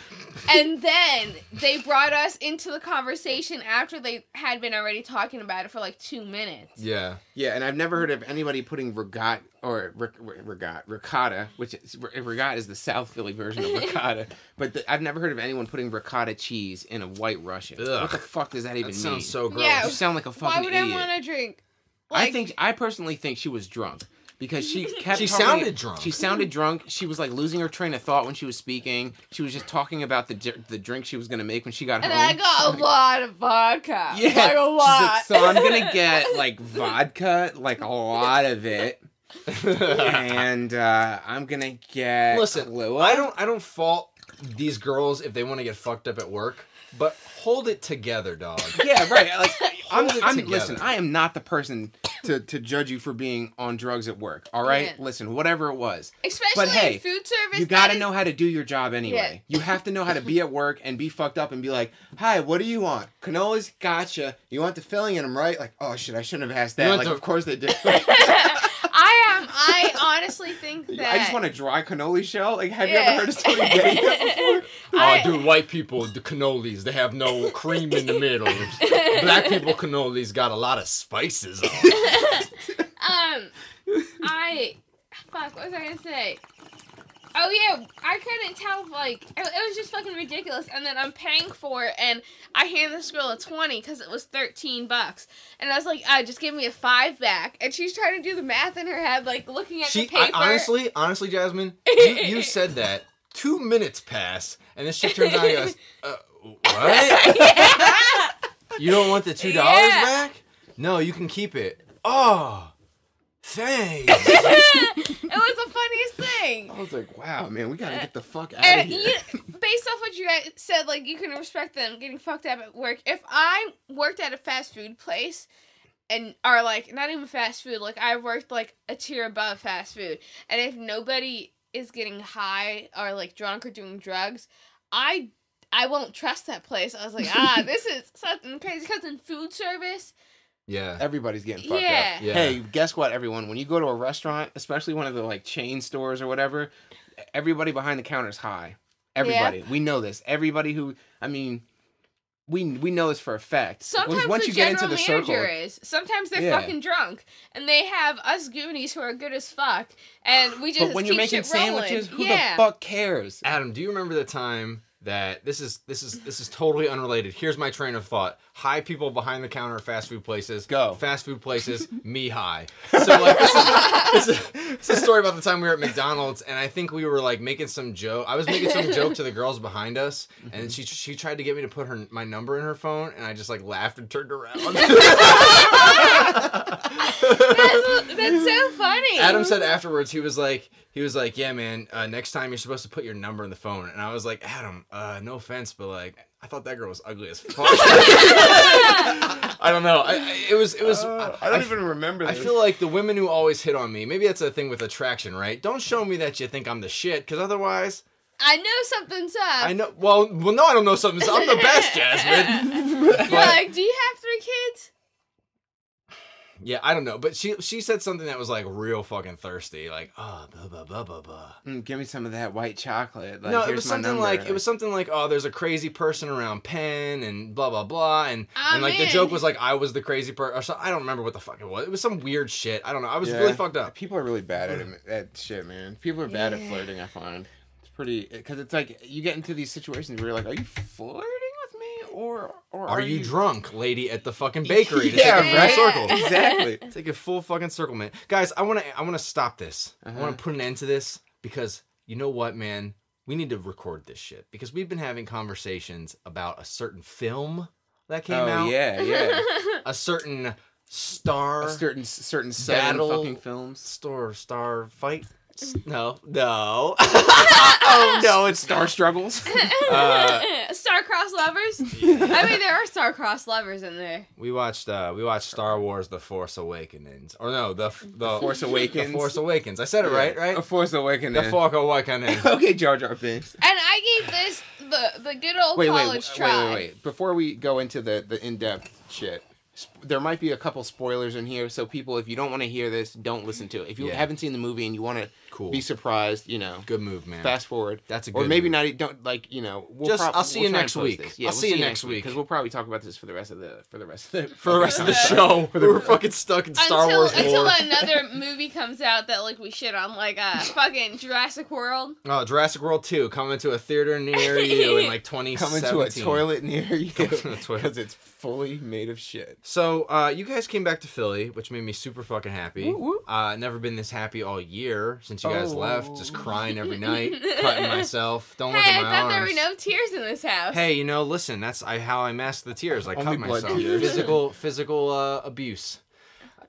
And then they brought us into the conversation after they had been already talking about it for like two minutes. Yeah. Yeah, and I've never heard of anybody putting regat or ric- regat ricotta, which is regat is the South Philly version of <laughs> ricotta. but the, I've never heard of anyone putting ricotta cheese in a White Russian. Ugh. What the fuck does that even That mean? sounds so gross. Yeah. You sound like a fucking Why would idiot. I want to drink? I think I personally think she was drunk because she <laughs> kept. She talking- sounded drunk. She sounded drunk. She was like losing her train of thought when she was speaking. She was just talking about the the drink she was gonna make when she got and home. I got a lot of vodka. Yeah, like a lot. like, so I'm gonna <laughs> get like vodka, like a lot of it, <laughs> and uh, I'm gonna get. Listen, Kahlua. I don't I don't fault these girls if they want to get fucked up at work, but hold it together, dog. Yeah, right. Like I'm, Hold it I'm together. listen. I am not the person to to judge you for being on drugs at work. All right, Yeah. listen. Whatever it was, Especially But hey, food service. you got to that know how to do your job anyway. You have to know how to be at work and be fucked up and be like, "Hi, what do you want? Cannolis? Gotcha. You want the filling in them, right? Like, oh shit, I shouldn't have asked that. Like, the- of course they did. <laughs> <laughs> I am. I honestly think that. <laughs> I just want a dry cannoli shell. Like, have you Yeah. ever heard of somebody <laughs> getting that before? <laughs> I- oh, dude, white people, the cannolis, they have no cream in the middle. Black people cannolis got a lot of spices on. it. Um, I fuck. What was I gonna say? Oh yeah, I couldn't tell. Like it, it was just fucking ridiculous. And then I'm paying for it, and I hand this girl a twenty because it was thirteen bucks. And I was like, uh, just give me a five back. And she's trying to do the math in her head, like looking at She, the I, paper. honestly, honestly, Jasmine, you, you <laughs> said that. Two minutes pass, and this chick turns around and goes, <laughs> uh, "What? <laughs> yeah. You don't want the two dollars Yeah. back? No, you can keep it. Oh, thanks. <laughs> <laughs> it was the funniest thing. I was like, wow, man, we gotta get the fuck out And of here. you, <laughs> based off what you guys said, like you can respect them getting fucked up at work. If I worked at a fast food place, and are like not even fast food, like I worked like a tier above fast food, and if nobody is getting high or like drunk or doing drugs, I I won't trust that place. I was like, ah, this is something crazy because in food service, Yeah. Everybody's getting fucked Yeah. up. Yeah. Hey, guess what, everyone? When you go to a restaurant, especially one of the like chain stores or whatever, everybody behind the counter is high. Everybody, we know this. Everybody who, I mean, we we know this for a fact. sometimes once the you get general into the manager circle, is. Sometimes they're Yeah. fucking drunk, and they have us goonies who are good as fuck, and we just but when keep you're making shit rolling. sandwiches, who yeah. the fuck cares? Adam, do you remember the time that this is this is this is totally unrelated? Here's my train of thought: high people behind the counter at fast food places. Go. fast food places. <laughs> me high. So like this is, this is it's a story about the time we were at McDonald's, and I think we were like making some joke. I was making some joke to the girls behind us, mm-hmm. and she she tried to get me to put her my number in her phone, and I just like laughed and turned around. <laughs> that's, that's so funny. Adam said afterwards he was like he was like yeah man uh, next time you're supposed to put your number in the phone and I was like Adam uh, no offense but like I thought that girl was ugly as fuck <laughs> I don't know I, I- it was it was Uh, I don't I- even remember. This. I feel like the women who always hit on me maybe that's a thing with attraction right don't show me that you think I'm the shit because otherwise I know something's up. I know well well no I don't know something's up. I'm the best Jasmine <laughs> You're But- like, do you have three kids? Yeah I don't know but she she said something that was like real fucking thirsty like oh blah blah blah blah blah Mm, give me some of that white chocolate. Like, no, it was something number. like it was something like oh, there's a crazy person around Penn and blah blah blah, and I'm and like the joke was like I was the crazy person or so, I don't remember what the fuck it was. It was some weird shit. I don't know. I was Yeah. really fucked up. People are really bad at it, at shit, man. People are bad at flirting. I find it's pretty because it's like you get into these situations where you're like, are you flirting with me or or Are you drunk, lady at the fucking <laughs> bakery? Yeah, take a right. circle. Exactly. <laughs> Take a full fucking circle, man. Guys, I want to I want to stop this. I Uh-huh. want to put an end to this because you know what, man? We need to record this shit because we've been having conversations about a certain film that came oh out, yeah, yeah. <laughs> a certain star A certain certain Battle- fucking films. Star Star Fight? S- No, no. <laughs> oh no, it's Star struggles. <laughs> Uh, Star-crossed lovers. I mean, there are star-crossed lovers in there. We watched uh we watched Star Wars: The Force Awakens, or no, the the, Force Awakens. The Force Awakens. I said it right, right? A Force Awakening. The Force Awakens. <laughs> okay, Jar Jar Binks. And I gave this the the good old Wait, wait, college wait, try. wait, wait, wait. Before we go into the the in depth shit, sp- there might be a couple spoilers in here, so people, if you don't want to hear this, don't listen to it. If you Yeah. haven't seen the movie and you want to Cool. be surprised, you know, Good move, man. fast forward. That's a or good maybe move. not. e- Don't like you know. We'll Just- prob- I'll see we'll you next week. Yeah, I'll we'll see you next week. because we'll probably talk about this for the rest of the for the rest of the <laughs> for the rest of the show. For <laughs> the- We're <laughs> fucking stuck in Star until Wars until lore. another movie comes out that like we shit on, like uh fucking Jurassic World. Oh, Jurassic World 2 coming to a theater near you in like twenty. Coming to a toilet near you Coming to a toilet. because it's fully made of shit. So, uh, you guys came back to Philly, which made me super fucking happy. Woo, woo. Uh, never been this happy all year since you guys Oh. left. Just crying every night, cutting myself. <laughs> Don't look Hey, I at my thought there were no tears in this house. Hey, you know, listen. That's I, how I mask the tears. I Only cut myself. tears. Physical, physical uh, abuse.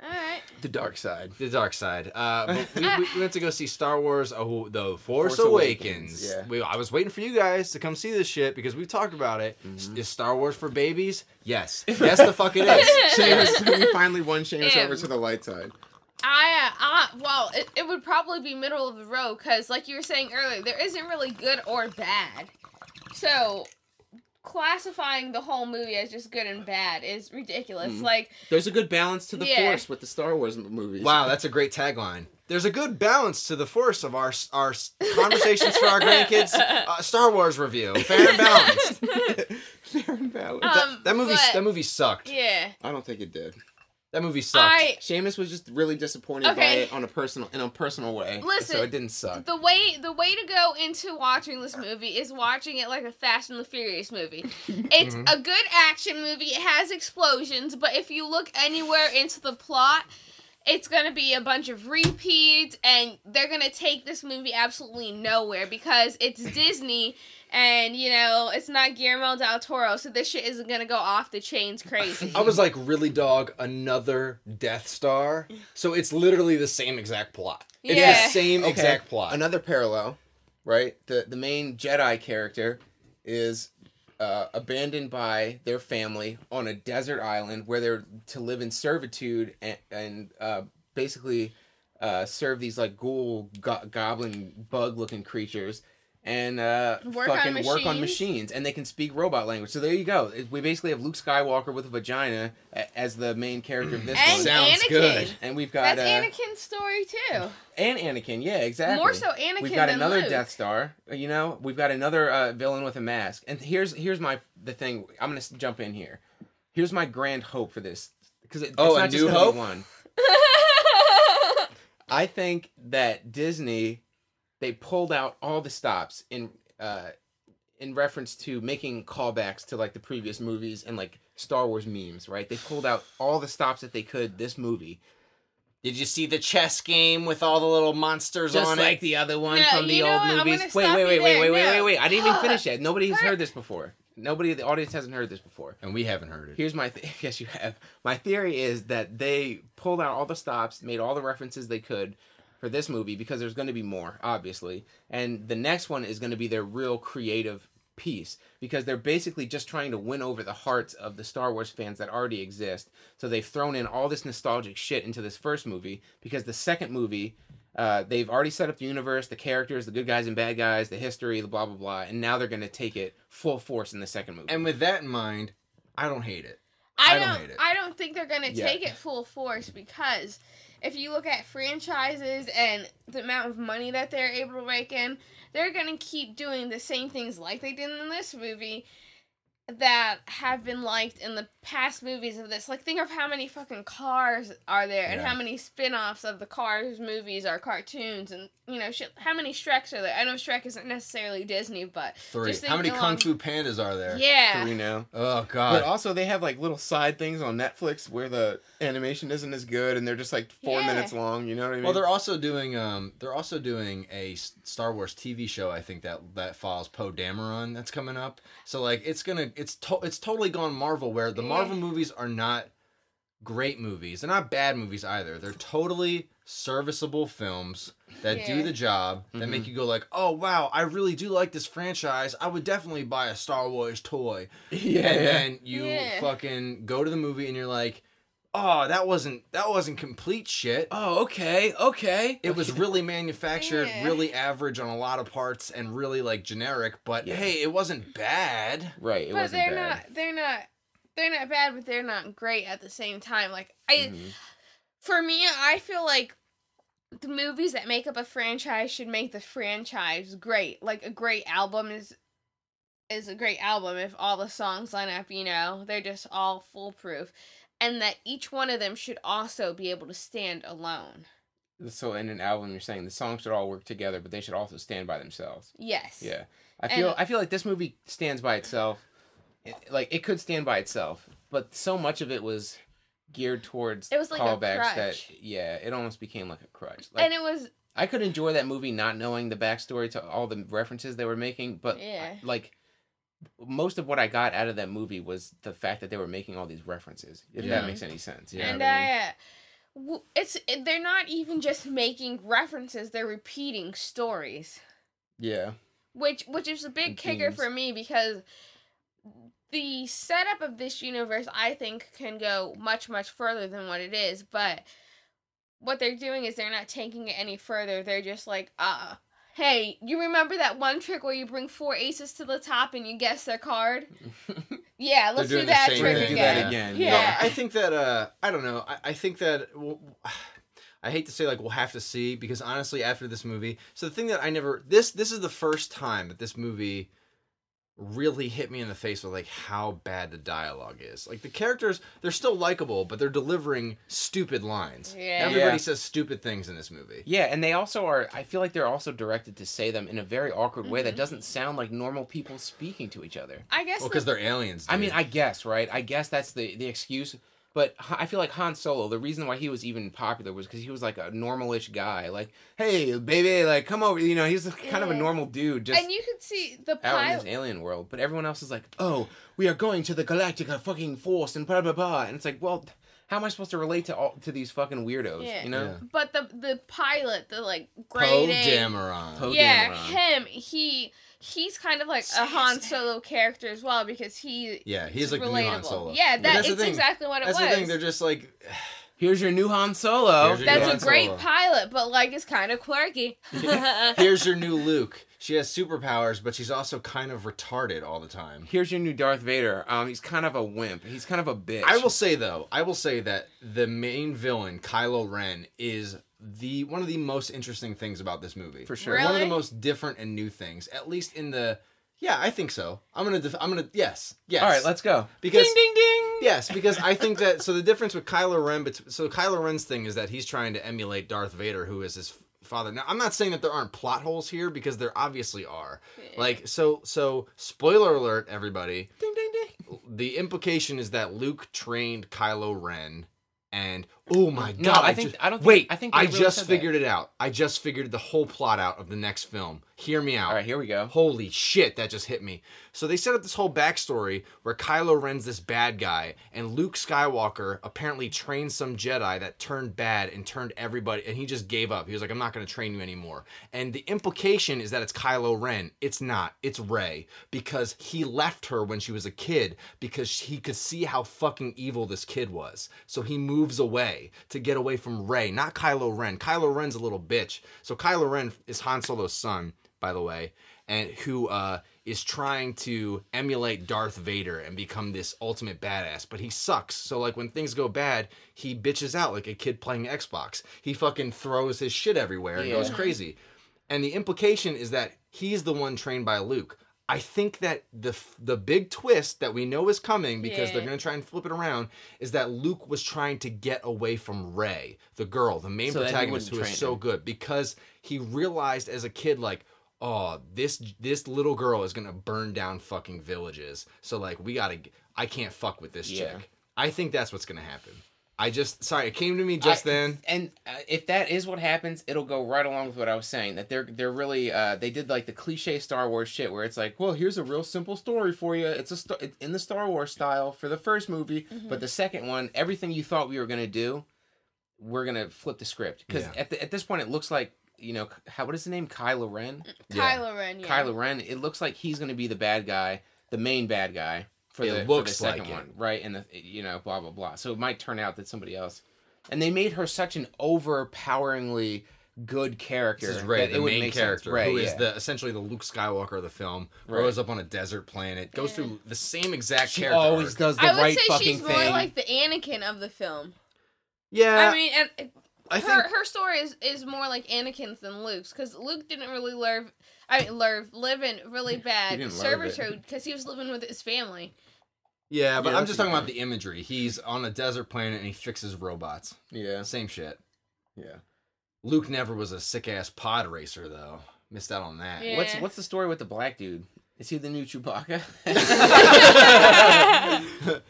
All right. The dark side. The dark side. Uh, but we, we, we <laughs> went to go see Star Wars: oh, The Force, Force Awakens. Awakens, yeah. We, I was waiting for you guys to come see this shit because we've talked about it. Mm-hmm. Is Star Wars for babies? Yes. <laughs> Yes, the fuck it is. <laughs> Seamus, we finally won Seamus over to the light side. I, uh, well, it, it would probably be middle of the road because, like you were saying earlier, there isn't really good or bad. So, classifying the whole movie as just good and bad is ridiculous. Mm. Like, There's a good balance to the Yeah. Force with the Star Wars m- movies. Wow, that's a great tagline. There's a good balance to the force of our our conversations for our grandkids. <laughs> Uh, Star Wars review, fair and balanced. <laughs> Fair and balanced. Um, that, that movie, but- that movie sucked. yeah, I don't think it did. That movie sucked. I Seamus was just really disappointed by Okay. it on a personal in a personal way. Listen, so it didn't suck. the way the way to go into watching this movie is watching it like a Fast and the Furious movie. <laughs> It's Mhm. a good action movie. It has explosions, but if you look anywhere into the plot, it's gonna be a bunch of repeats, and they're gonna take this movie absolutely nowhere because it's <laughs> Disney, and you know it's not Guillermo del Toro, so this shit isn't gonna go off the chains crazy. I was like, really, dog, another Death Star. So it's literally the same exact plot. It's Yeah. the same Okay, exact plot. Another parallel, right? The the main Jedi character is uh, abandoned by their family on a desert island where they're to live in servitude and, and uh, basically uh, serve these like ghoul go- goblin bug looking creatures and uh, Work on fucking work on machines. machines and they can speak robot language. So there you go. We basically have Luke Skywalker with a vagina as the main character of this and one. Sounds Anakin. good. And we've got That's uh, Anakin's story too. and Anakin, yeah, exactly. More so Anakin We've got than another Luke. Death Star. You know, we've got another uh, villain with a mask. And here's here's my the thing. I'm gonna jump in here. Here's my grand hope for this because it, Oh, it's a not just new gonna hope? one. <laughs> I think that Disney they pulled out all the stops in uh in reference to making callbacks to like the previous movies and like Star Wars memes, right? They pulled out all the stops that they could this movie. Did you see the chess game with all the little monsters Just on like it? the other one No, from the old what? Movies. gonna Wait, wait, wait, wait, wait, wait, wait, wait. I didn't even finish yet. Nobody has heard this before. Nobody, the audience hasn't heard this before. And we haven't heard it. Here's my th- <laughs> yes, you have. My theory is that they pulled out all the stops, made all the references they could for this movie because there's going to be more, obviously, and the next one is going to be their real creative piece because they're basically just trying to win over the hearts of the Star Wars fans that already exist. So they've thrown in all this nostalgic shit into this first movie because the second movie. Uh, they've already set up the universe, the characters, the good guys and bad guys, the history, the blah blah blah, and now they're going to take it full force in the second movie. And with that in mind, I don't hate it. I I don't don't. hate it. I don't think they're gonna Yeah. take it full force because if you look at franchises and the amount of money that they're able to rake in, they're gonna keep doing the same things like they did in this movie that have been liked in the past movies of this. Like think of how many fucking cars are there and Yeah. how many spin-offs of the Cars movies are cartoons and you know shit how many Shreks are there? I know Shrek isn't necessarily Disney, but Three. Just How many thinking Kung Fu Pandas are there? yeah. Three now. Oh God. But also, they have like little side things on Netflix where the animation isn't as good, and they're just like four Yeah. minutes long. You know what I mean? Well, they're also doing um they're also doing a Star Wars TV show. I think that that follows Poe Dameron that's coming up. So like it's gonna it's to- it's totally gone Marvel where the Marvel movies are not great movies. They're not bad movies either. They're totally serviceable films that Yeah. do the job that Mhm. make you go like, oh wow, I really do like this franchise. I would definitely buy a Star Wars toy. <laughs> yeah, and then you Yeah. fucking go to the movie and you're like, oh that wasn't that wasn't complete shit. Oh, okay, okay. It was really manufactured, Yeah. really average on a lot of parts, and really like generic. But Yeah. hey, it wasn't bad. right. It but wasn't they're bad. not they're not they're not bad, but they're not great at the same time. Like I, Mhm. for me, I feel like the movies that make up a franchise should make the franchise great. Like a great album is is a great album if all the songs line up, you know, they're just all foolproof. And that each one of them should also be able to stand alone. So in an album, you're saying the songs should all work together, but they should also stand by themselves. Yes. Yeah, I And- feel I feel like this movie stands by itself. It- like it could stand by itself, but so much of it was geared towards It was like callbacks that yeah, it almost became like a crutch. Like, and it was I could enjoy that movie not knowing the backstory to all the references they were making, but Yeah. like most of what I got out of that movie was the fact that they were making all these references. If Yeah. that makes any sense. Yeah. and I mean? Uh, it's they're not even just making references; they're repeating stories, yeah. which which is a big And kicker themes. for me because the setup of this universe, I think, can go much much further than what it is. But what they're doing is they're not taking it any further. They're just like, uh. Hey, you remember that one trick where you bring four aces to the top and you guess their card? <laughs> Yeah, let's do that trick thing. Do again. that again. Yeah. No, I think that uh, I don't know. I, I think that well, I hate to say like we'll have to see because honestly, after this movie, so the thing that I never this this is the first time that this movie really hit me in the face with like how bad the dialogue is. Like the characters, they're still likable, but they're delivering stupid lines. Yeah. Everybody Yeah. says stupid things in this movie. Yeah, and they also are. I feel like they're also directed to say them in a very awkward way that Mhm. doesn't sound like normal people speaking to each other. I guess Well, the- because they're aliens. I mean. I guess right. I guess that's the the excuse. But I feel like Han Solo. The reason why he was even popular was because he was like a normalish guy. Like, hey, baby, like come over. You know, he's kind of a normal dude, just and you could see the out in this alien world. But everyone else is like, oh, we are going to the Galactica uh, fucking force and blah blah blah. And it's like, well, how am I supposed to relate to all to these fucking weirdos? Yeah. You know? Yeah. But the the pilot, the like Poe great Dameron. Poe yeah, Dameron. him. He he's kind of like a Han Solo character as well because he yeah, he's like the relatable. new Han Solo. Yeah, that that's it's thing. exactly what it That's was. the thing. They're just like <sighs> Here's your new Han Solo. That's Han a great Solo. pilot, but like it's kind of quirky. <laughs> here's your new Luke. She has superpowers, but she's also kind of retarded all the time. Here's your new Darth Vader. Um, he's kind of a wimp. He's kind of a bitch. I will say though, I will say that the main villain, Kylo Ren, is the one of the most interesting things about this movie. For sure. One of the most different and new things, at least in the. Yeah, I think so. I'm gonna. Def- I'm gonna. Yes. Yes. All right, let's go. Because ding ding ding. Yes, because I think that so the difference with Kylo Ren, but so Kylo Ren's thing is that he's trying to emulate Darth Vader, who is his father. Now, I'm not saying that there aren't plot holes here because there obviously are. Like so, so spoiler alert, everybody. Ding ding ding. The implication is that Luke trained Kylo Ren, and oh my god! No, I think- ju- I don't think- wait. I think I really just said that. figured it out. I just figured the whole plot out of the next film. Hear me out. All right, here we go. Holy shit, that just hit me. So they set up this whole backstory where Kylo Ren's this bad guy, and Luke Skywalker apparently trained some Jedi that turned bad and turned everybody, and he just gave up. He was like, I'm not going to train you anymore. And the implication is that it's Kylo Ren. It's not. It's Rey because he left her when she was a kid because he could see how fucking evil this kid was. So he moves away to get away from Rey, not Kylo Ren. Kylo Ren's a little bitch. So Kylo Ren is Han Solo's son, by the way, and who uh, is trying to emulate Darth Vader and become this ultimate badass. But he sucks. So like when things go bad, he bitches out like a kid playing Xbox. He fucking throws his shit everywhere and goes crazy. And the implication is that he's the one trained by Luke. I think that the the big twist that we know is coming because they're going to try and flip it around is that Luke was trying to get away from Rey, the girl, the main So protagonist who wouldn't is train so him. good because he realized as a kid like oh this this little girl is going to burn down fucking villages. So like we got to I can't fuck with this Yeah. chick. I think that's what's going to happen. I just sorry, it came to me just I- then. And uh, if that is what happens, it'll go right along with what I was saying. That they're they're really uh, they did like the cliche Star Wars shit where it's like, well, here's a real simple story for you. It's a st- it's in the Star Wars style for the first movie, Mm-hmm. but the second one, everything you thought we were gonna do, we're gonna flip the script because Yeah. at the, at this point it looks like you know how what is the name Kylo Ren. Yeah. Kylo Ren, yeah. Kylo Ren. It looks like he's gonna be the bad guy, the main bad guy for It the, looks for the second like it. one, right? And the you know blah blah blah. So it might turn out that somebody else. And they made her such an overpoweringly good character. This is Rey, the it would main character, Rey, who is yeah. the essentially the Luke Skywalker of the film. Right. Grows up on a desert planet, goes Yeah. through the same exact She character. always arc. does the I would say fucking she's thing. more like the Anakin of the film. Yeah, I mean, and I her think her story is, is more like Anakin's than Luke's because Luke didn't really learn. I mean, learn live in really bad didn't servitude because he was living with his family. yeah, but Yeah, I'm just talking about the imagery. He's on a desert planet and he fixes robots. yeah, Same shit. yeah. Luke never was a sick ass pod racer though. Missed out on that. Yeah. What's what's the story with the black dude? Is he the new Chewbacca? <laughs>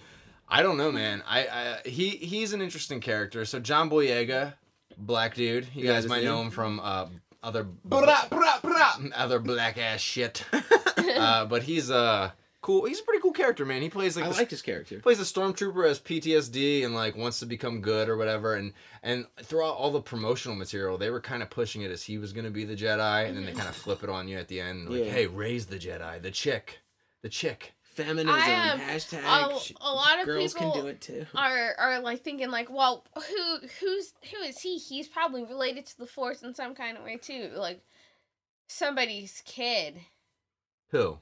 I don't know, man. I, I he he's an interesting character. So John Boyega, black dude. You Yeah, guys might dude. know him from uh, other Bra, bra, bra. <laughs> other black ass shit. <laughs> uh, but he's a cool. He's a pretty cool character, man. He plays like I the, like his character. plays a stormtrooper has PTSD and like wants to become good or whatever. And and throughout all the promotional material, they were kind of pushing it as he was going to be the Jedi, and then they kind of flip it on you at the end, like, Yeah. "Hey, Rey's the Jedi, the chick, the chick." Feminism I, um, hashtag. a- a lot of girls people- can do it too. Are are like thinking like, well, who who's who is he? He's probably related to the Force in some kind of way too, like somebody's kid. Who?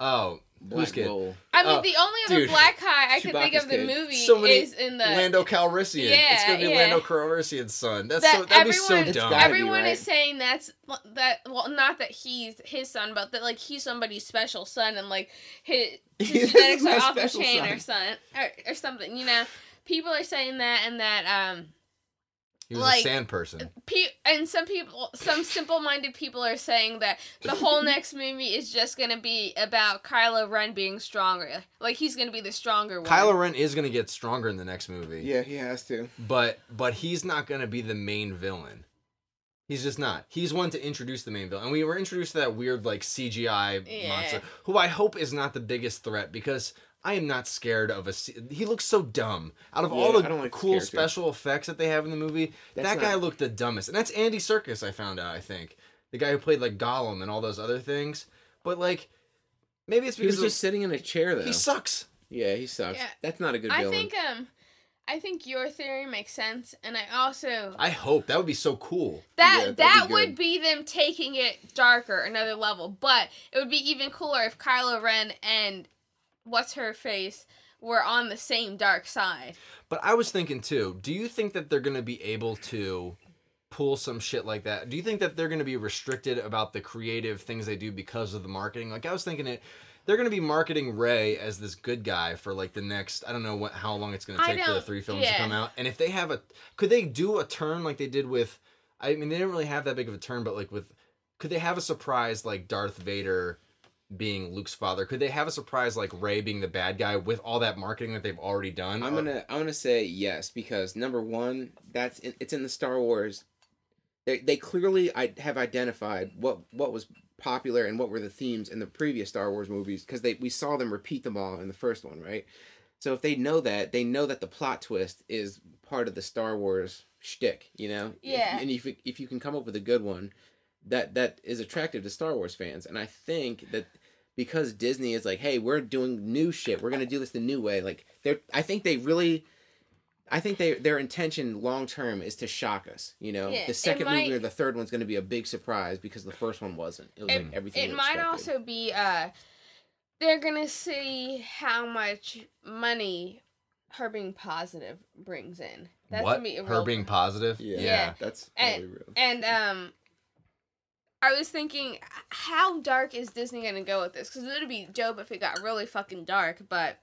Oh, Black who's kid? Bull. I mean, Oh, the only other dude. black guy I could think Chewbacca's of the kid. movie So many is in the Lando Calrissian. Yeah, it's gonna be yeah. Lando Calrissian's son. That's that so that'd be so everyone, dumb. gotta be everyone right. is saying that's that. Well, not that he's his son, but that like he's somebody's special son, and like his, <laughs> his This genetics my are off the special chain son. or son or, or something. You know, people are saying that, and that um, he was like- a sand person. Uh, pe- and some people, some simple-minded people are saying that the whole <laughs> next movie is just gonna be about Kylo Ren being stronger. Like he's gonna be the stronger one. Kylo Ren is gonna get stronger in the next movie. Yeah, he has to. But but he's not gonna be the main villain. He's just not. He's one to introduce the main villain. And we were introduced to that weird like CGI Yeah. monster, who I hope is not the biggest threat because I am not scared of a. He looks so dumb. Out of all the like cool character. special effects that they have in the movie, That's that guy not- looked the dumbest. And that's Andy Serkis. I found out. I think the guy who played like Gollum and all those other things. But like, maybe it's He was because just sitting in a chair though. he sucks. yeah, he sucks. Yeah. That's not a good I think um, I think your theory makes sense, and I also I hope that would be so cool. That Yeah, that'd be would be them taking it darker, another level. But it would be even cooler if Kylo Ren and what's her face were on the same dark side. But I was thinking too, do you think that they're going to be able to pull some shit like that? Do you think that they're going to be restricted about the creative things they do because of the marketing? Like I was thinking it they're going to be marketing Rey as this good guy for like the next I don't know what how long it's going to take for the three films yeah. to come out. And if they have a could they do a turn like they did with I mean they didn't really have that big of a turn but like with could they have a surprise like Darth Vader being Luke's father? Could they have a surprise like Rey being the bad guy with all that marketing that they've already done? I'm Or- gonna I'm gonna say yes because number one, that's it's in the Star Wars. They they clearly I have identified what what was popular and what were the themes in the previous Star Wars movies because they we saw them repeat them all in the first one, right? So if they know that, they know that the plot twist is part of the Star Wars shtick, you know. If- Yeah. and if if you can come up with a good one, that that is attractive to Star Wars fans, and I think that because Disney is like, hey, we're doing new shit. We're gonna do this the new way. Like they're, I think they really, I think they their intention long term is to shock us. You know, Yeah, the it second movie or the third one's gonna be a big surprise because the first one wasn't. It was It, like everything. it might expected. also be uh they're gonna see how much money her being positive brings in. That's what? gonna be a Her real being positive? Yeah, Yeah. that's And- real. And um, I was thinking, how dark is Disney gonna go with this? Because it would be dope if it got really fucking dark. But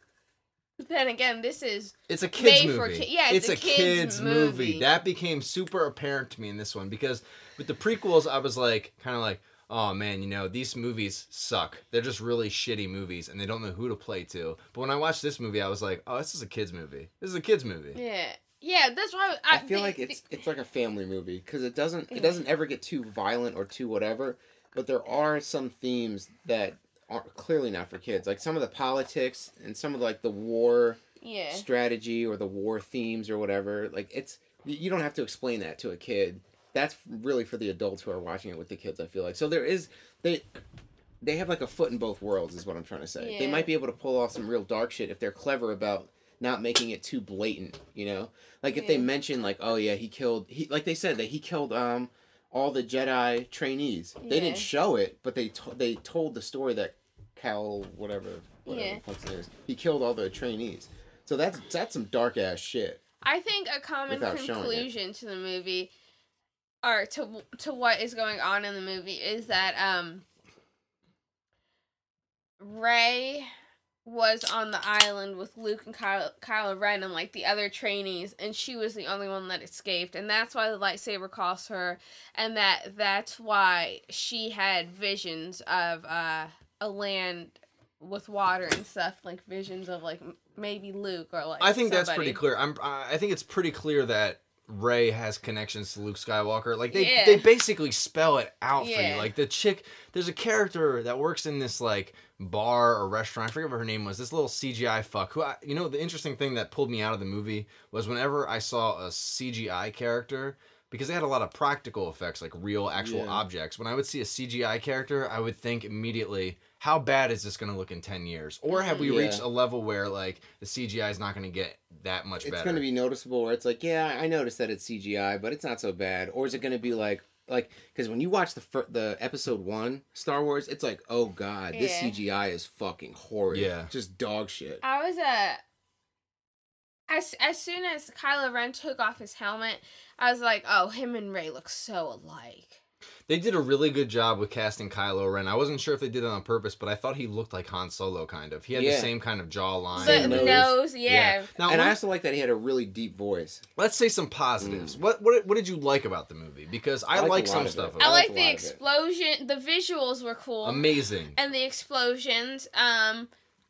then again, this is It's a kids movie. ki- yeah, it's a kids movie. That became super apparent to me in this one because with the prequels, I was like, kind of like, oh man, you know, these movies suck. They're just really shitty movies, and they don't know who to play to. But when I watched this movie, I was like, oh, this is a kids movie. This is a kids movie. yeah, yeah. That's why I I, feel like it's it's like a family movie because it doesn't it doesn't ever get too violent or too whatever, but there are some themes that are clearly not for kids. Like some of the politics and some of like the war yeah. strategy or the war themes or whatever. Like it's you don't have to explain that to a kid. That's really for the adults who are watching it with the kids. I feel like so there is they they have like a foot in both worlds is what I'm trying to say. They might be able to pull off some real dark shit if they're clever about not making it too blatant. You know, like if they mention like oh yeah he killed he like they said that he killed um all the Jedi trainees. They Yeah. didn't show it, but they to- they told the story that Cal whatever whatever Yeah. the fuck's is, he killed all the trainees. So that's that's some dark ass shit. I think a common Without showing it. conclusion to the movie, or to to what is going on in the movie, is that um, Rey was on the island with Luke and Kylo, Kylo Ren and like the other trainees, and she was the only one that escaped, and that's why the lightsaber cost her, and that that's why she had visions of uh, a land with water and stuff, like visions of like maybe Luke or like. I think that's pretty clear. I'm. I think it's pretty clear that Rey has connections to Luke Skywalker. Like they, Yeah. they basically spell it out for you. Like the chick, there's a character that works in this like bar or restaurant. I forget what her name was. This little CGI fuck. Who I, you know, the interesting thing that pulled me out of the movie was whenever I saw a CGI character. Because they had a lot of practical effects, like real actual Yeah. objects. When I would see a CGI character, I would think immediately, how bad is this going to look in 10 years? Or have we Yeah. reached a level where, like, the CGI is not going to get that much It's better? It's going to be noticeable where it's like, yeah, I noticed that it's CGI, but it's not so bad. Or is it going to be like, like, because when you watch the fir- the episode one Star Wars, it's like, oh god, this Yeah. CGI is fucking horrid. Yeah. just dog shit. I was a. as as soon as Kylo Ren took off his helmet, I was like, "Oh, him and Rey look so alike." They did a really good job with casting Kylo Ren. I wasn't sure if they did it on purpose, but I thought he looked like Han Solo, kind of. He had the same kind of jawline. The nose, nose. yeah. Now, and I also like that he had a really deep voice. let's say some positives. What, what what did you like about the movie? Because I, I liked like some stuff. it. I like the lot of it. explosion. The visuals were cool, Amazing. and the explosions. Um,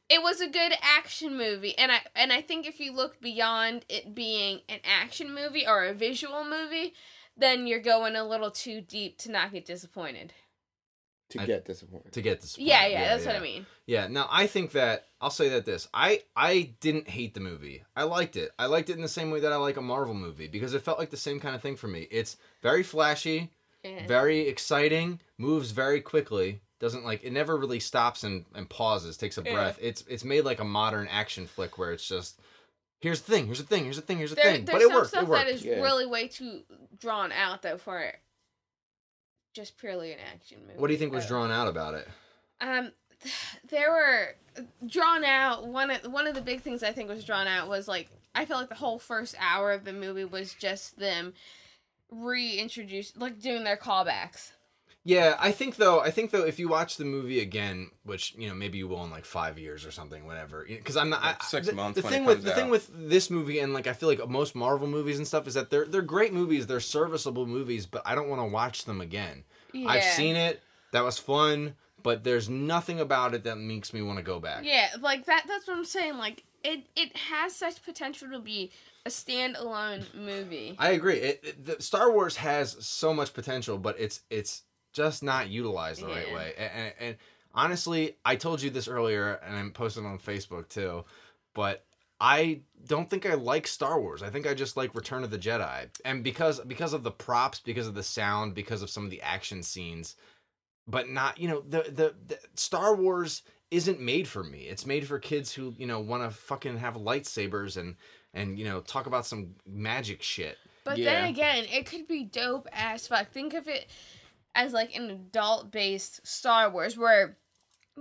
it was a good action movie, and I and I think if you look beyond it being an action movie or a visual movie, then you're going a little too deep to not get disappointed. To I- get disappointed. To get disappointed. Yeah, yeah, that's what. I mean. Yeah, now I think that I'll say that this. I I didn't hate the movie. I liked it. I liked it in the same way that I like a Marvel movie because it felt like the same kind of thing for me. It's very flashy, Yeah. very exciting, moves very quickly. Doesn't like it never really stops and, and pauses, takes a Yeah. breath. It's it's made like a modern action flick where it's just here's the thing, here's the thing, here's the thing, here's the There, thing. there's But it some worked. stuff It worked. that is Yeah. really way too drawn out though for just purely an action movie. what do you think was drawn out about it? Um, <sighs> there were drawn out. One of one of the big things I think was drawn out was like I felt like the whole first hour of the movie was just them reintroduce like doing their callbacks. Yeah, I think though. I think though, if you watch the movie again, which you know maybe you will in like five years or something, whatever. Because I'm not Like I- six the, months The when it thing with comes the thing with this movie and like I feel like most Marvel movies and stuff is that they're they're great movies. They're serviceable movies, but I don't want to watch them again. Yeah. I've seen it. That was fun, but there's nothing about it that makes me want to go back. Yeah, like that. That's what I'm saying. Like it, it has such potential to be a standalone movie. I agree. It, it, the Star Wars has so much potential, but it's it's just not utilized the right way. And, and, and honestly, I told you this earlier, and I'm posting on Facebook too. But I don't think I like Star Wars. I think I just like Return of the Jedi, and because because of the props, because of the sound, because of some of the action scenes, but not you know the the, the Star Wars isn't made for me. It's made for kids who you know want to fucking have lightsabers and and you know talk about some magic shit. But Yeah. then again, it could be dope as fuck. Think of it as like an adult based Star Wars where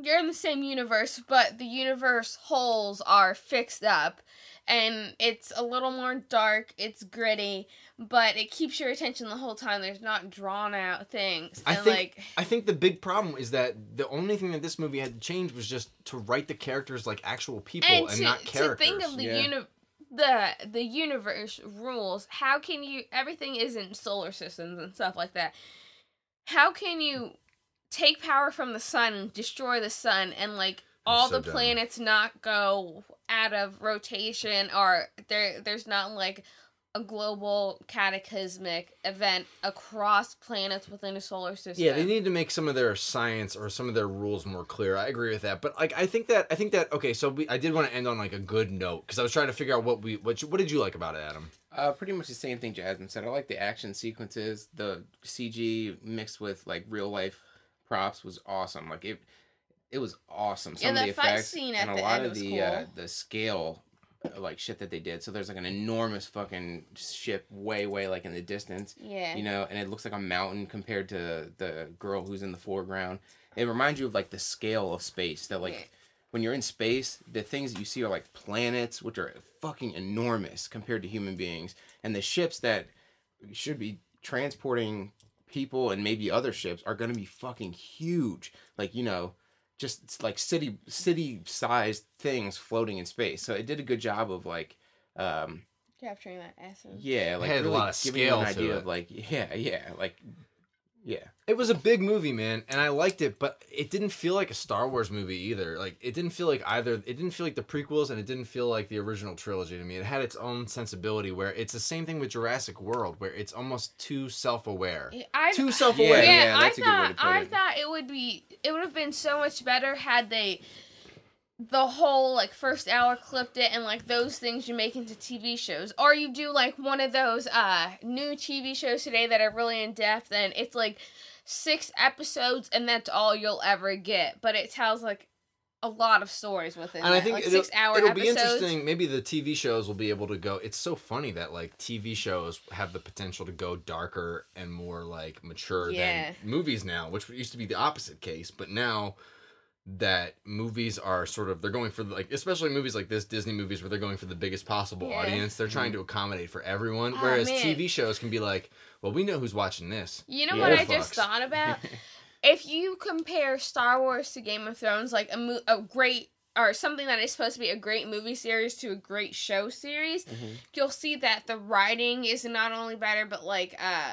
you're in the same universe, but the universe holes are fixed up and it's a little more dark, it's gritty, but it keeps your attention the whole time. There's not drawn out things. I And think like I think the big problem is that the only thing that this movie had to change was just to write the characters like actual people and, and to, not to characters. think of the Yeah. uni- the the universe rules how can you everything is in solar systems and stuff like that how can you take power from the sun and destroy the sun and like all so the dumb. planets not go out of rotation or there there's not like a global cataclysmic event across planets within a solar system yeah, they need to make some of their science or some of their rules more clear. I agree with that, but like I think that I think that okay. So we, I did want to end on like a good note because I was trying to figure out what we what you- what did you like about it, Adam? Uh, pretty much the same thing Jasmine said. I like the action sequences. The CG mixed with like real life props was awesome. Like it, it was awesome. Some Yeah, of the that fight effects scene at and a lot end of was the uh, the scale like shit that they did. So there's like an enormous fucking ship way way like in the distance, Yeah. you know, and it looks like a mountain compared to the girl who's in the foreground. It reminds you of like the scale of space that like Yeah. when you're in space, the things that you see are like planets, which are fucking enormous compared to human beings, and the ships that should be transporting people and maybe other ships are to be fucking huge. Like you know, just like city city sized things floating in space. So it did a good job of like. Um, Capturing that essence. yeah, like had a really lot of giving you scale an idea it. of like <laughs> yeah, yeah, like yeah. It was a big movie, man, and I liked it, but it didn't feel like a Star Wars movie either. Like it didn't feel like either. It didn't feel like the prequels, and it didn't feel like the original trilogy to me. It had its own sensibility where it's the same thing with Jurassic World, where it's almost too self-aware, I, too self-aware. yeah, yeah, I that's a good way thought to put I it. thought it would be it would have been so much better had they the whole like first hour clipped it and like those things you make into TV shows or you do like one of those uh new TV shows today that are really in depth and it's like six episodes and that's all you'll ever get but it tells like a lot of stories within and I think like it'll, it'll be interesting. Maybe the TV shows will be able to go. It's so funny that like TV shows have the potential to go darker and more like mature Yeah. than movies now, which used to be the opposite case. But now that movies are sort of they're going for like especially movies like this Disney movies where they're going for the biggest possible Yeah. audience. They're trying to accommodate for everyone. Oh, whereas man. TV shows can be like, well, we know who's watching this. You know Yeah. what I just thought about? <laughs> if you compare Star Wars to Game of Thrones, like a mo- a great or something that is supposed to be a great movie series to a great show series, Mhm. you'll see that the writing is not only better, but like uh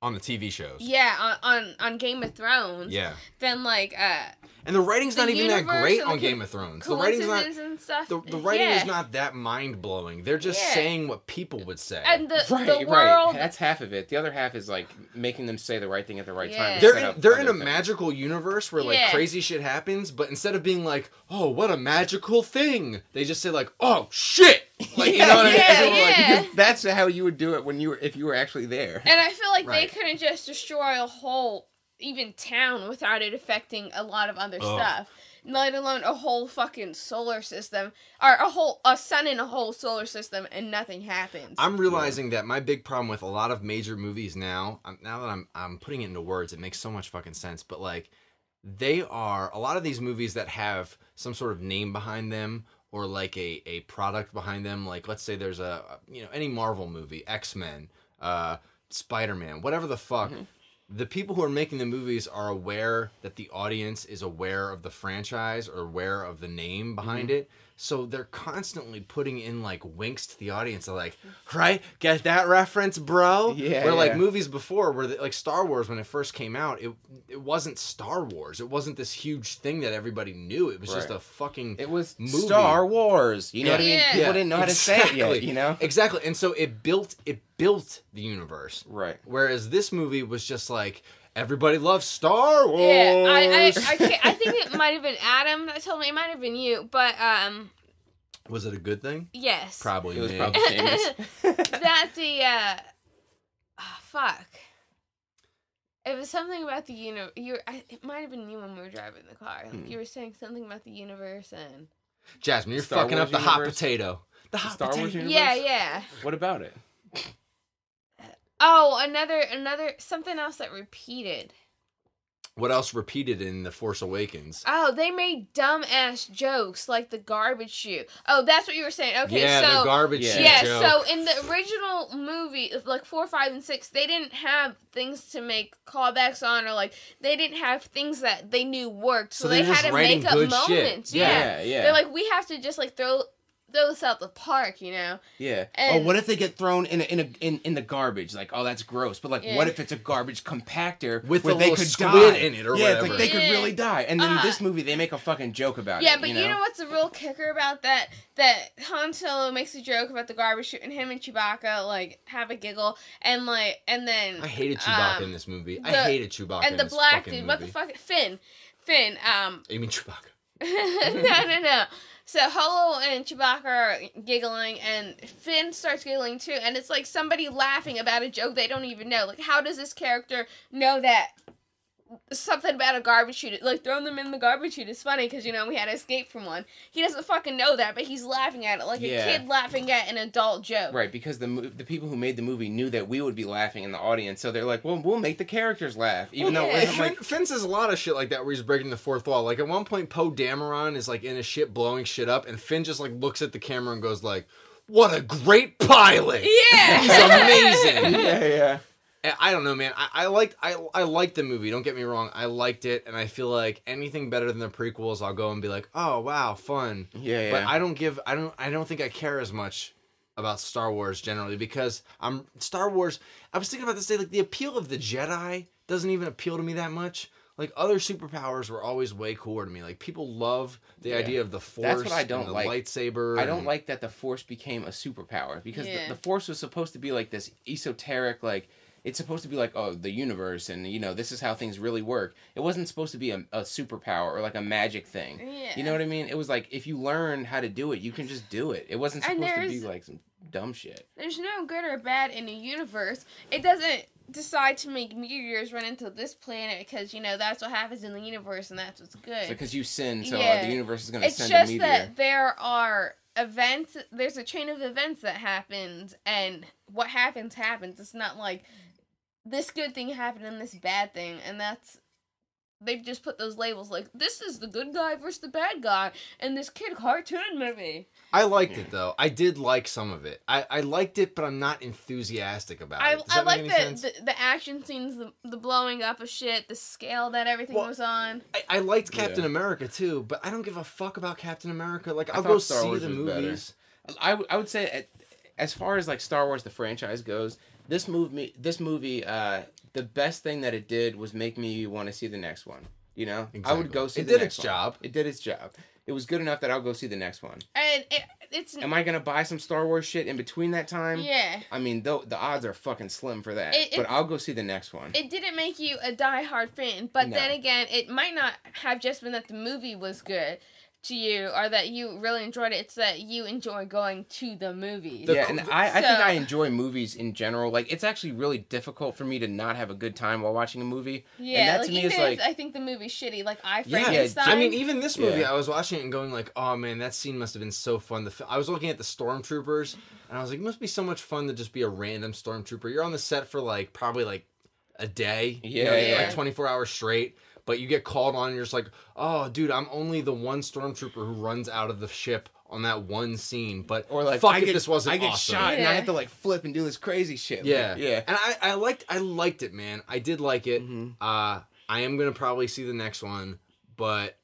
On the TV shows. yeah on on, on Game of Thrones, Yeah. then like uh And the writing's The not even that great on Game of Thrones. The writing's not and stuff. the, the writing yeah. is not that mind blowing. They're just Yeah. saying what people would say. and the Right, the right. world. That's half of it. The other half is like making them say the right thing at the right Yeah. time. they're in, they're in a things. magical universe where like Yeah. crazy shit happens, but instead of being like, "Oh, what a magical thing," they just say like, "Oh shit!" <laughs> Like you know what I mean? Yeah, As like, yeah. Because that's how you would do it when you were if you were actually there. And I feel like Right. they couldn't just destroy a whole even town without it affecting a lot of other Ugh. stuff. Let alone a whole fucking solar system or a whole a sun in a whole solar system and nothing happens. I'm realizing that my big problem with a lot of major movies now, um, now that I'm I'm putting it into words, it makes so much fucking sense. But like, they are a lot of these movies that have some sort of name behind them or like a a product behind them. Like, let's say there's a you know any Marvel movie, X Men, uh, Spider Man, whatever the fuck. The people who are making the movies are aware that the audience is aware of the franchise or aware of the name behind it. So they're constantly putting in like winks to the audience. They're like, right? Get that reference, bro? Yeah, Where like yeah. movies before, where like Star Wars when it first came out, it it wasn't Star Wars. It wasn't this huge thing that everybody knew. It was just a fucking It was Movie. Star Wars. You know what I mean? Yeah. People didn't know how to say it yet. You know? exactly. And so it built it built the universe. Right. Whereas this movie was just like everybody loves Star Wars. yeah, I I, I, I think it might have been Adam that told me. It might have been you, but um, was it a good thing? yes, Probably. It was me. probably <laughs> famous. that the uh, ah, fuck. It was something about the universe. You, I, it might have been you when we were driving the car. Like Hmm. you were saying something about the universe and Jasmine, you're Star fucking Wars up the hot potato. The hot Star Wars potato. universe? yeah, yeah. What about it? Oh, another another something else that repeated. What else repeated in The Force Awakens? Oh, they made dumb ass jokes like the garbage chute. Oh, that's what you were saying. Okay, yeah, so the garbage Yeah. chute yeah, joke. so in the original movie, like four, five, and six, they didn't have things to make callbacks on, or like they didn't have things that they knew worked, so, So they had to make up good moments. Yeah. Yeah. Yeah, yeah. they're like, we have to just like throw throw this out the park, you know? Yeah. And- oh, what if they get thrown in a, in a in, in the garbage? Like, oh, that's gross. But like, Yeah. what if it's a garbage compactor With where a they could squid die in it or yeah, it's whatever. like they could really die. And then Ah. this movie, they make a fucking joke about Yeah, it. Yeah, but you you know, know? what's the real kicker about that? That Han Solo makes a joke about the garbage chute, and him and Chewbacca like have a giggle, and like, and then I hated Chewbacca um, in this movie. I hated Chewbacca in and the this black dude. movie. What the fuck? Finn, Finn. Um, You mean Chewbacca? <laughs> no, no, no. So Holo and Chewbacca are giggling, and Finn starts giggling too, and it's like somebody laughing about a joke they don't even know. Like, how does this character know that something about a garbage chute, like throwing them in the garbage chute is funny because you know we had to escape from one. He doesn't fucking know that, but he's laughing at it like Yeah. a kid laughing at an adult joke. Right, because the the people who made the movie knew that we would be laughing in the audience, so they're like, "Well, we'll make the characters laugh," even though Yeah. Hey, wasn't Finn, like, Finn says a lot of shit like that where he's breaking the fourth wall. Like at one point, Poe Dameron is like in a ship blowing shit up, and Finn just like looks at the camera and goes like, "What a great pilot! Yeah, <laughs> He's amazing." yeah, yeah. And I don't know, man. I, I liked I I liked the movie. Don't get me wrong. I liked it, and I feel like anything better than the prequels, I'll go and be like, "Oh wow, fun." Yeah, yeah. But I don't give. I don't. I don't think I care as much about Star Wars generally because I'm Star Wars. I was thinking about this day. Like the appeal of the Jedi doesn't even appeal to me that much. Like other superpowers were always way cooler to me. Like people love the Yeah. idea of the Force. That's what I don't the like. Lightsaber. I don't and- like that the Force became a superpower because Yeah. the, the Force was supposed to be like this esoteric, like it's supposed to be like oh the universe and you know this is how things really work. It wasn't supposed to be a, a superpower or like a magic thing. Yeah. You know what I mean? It was like if you learn how to do it, you can just do it. It wasn't supposed to be like some dumb shit. There's no good or bad in the universe. It doesn't decide to make meteors run into this planet because you know that's what happens in the universe and that's what's good. Because you sin, so uh, the universe is going to send just a meteor. that there are events there's a chain of events that happens and what happens happens it's not like this good thing happened and this bad thing and that's they've just put those labels like this is the good guy versus the bad guy in this kid cartoon movie I liked it though. I did like some of it. I, I liked it, but I'm not enthusiastic about i, it. Does I like make the, the the action scenes the, the blowing up of shit the scale that everything Well, was on I, I liked Captain Yeah. America too, but I don't give a fuck about Captain America. Like I I'll go Star see Wars the was better. movies. I, w- I would say at, as far as like Star Wars the franchise goes, this movie this movie uh the best thing that it did was make me want to see the next one. You know, I would go see. It the did next its one. job. It did its job. It was good enough that I'll go see the next one. and it, it's Am I gonna buy some Star Wars shit in between that time? yeah I mean, though the odds are fucking slim for that. It- but it- I'll go see the next one. it didn't make you a die-hard fan but No. then again it might not have just been that the movie was good to you or that you really enjoyed it it's that you enjoy going to the movies The yeah, co- and I, I think I enjoy movies in general. Like, it's actually really difficult for me to not have a good time while watching a movie. yeah and that like to me even is like, i think the movie's shitty like i Yeah, frankenstein I mean, even this movie, Yeah. I was watching it and going like, "Oh man, that scene must have been so fun." The I was looking at the stormtroopers, and I was like, "It must be so much fun to just be a random stormtrooper." You're on the set for like probably like a day, you know, Yeah, yeah. like 24 hours straight. But you get called on, and you're just like, "Oh, dude, I'm only the one stormtrooper who runs out of the ship on that one scene." But or like, fuck I if get, this wasn't I get awesome. shot and I have to like flip and do this crazy shit. Like, Yeah, yeah. And I, I liked, I liked it, man. I did like it. Mhm. Uh, I am gonna probably see the next one, but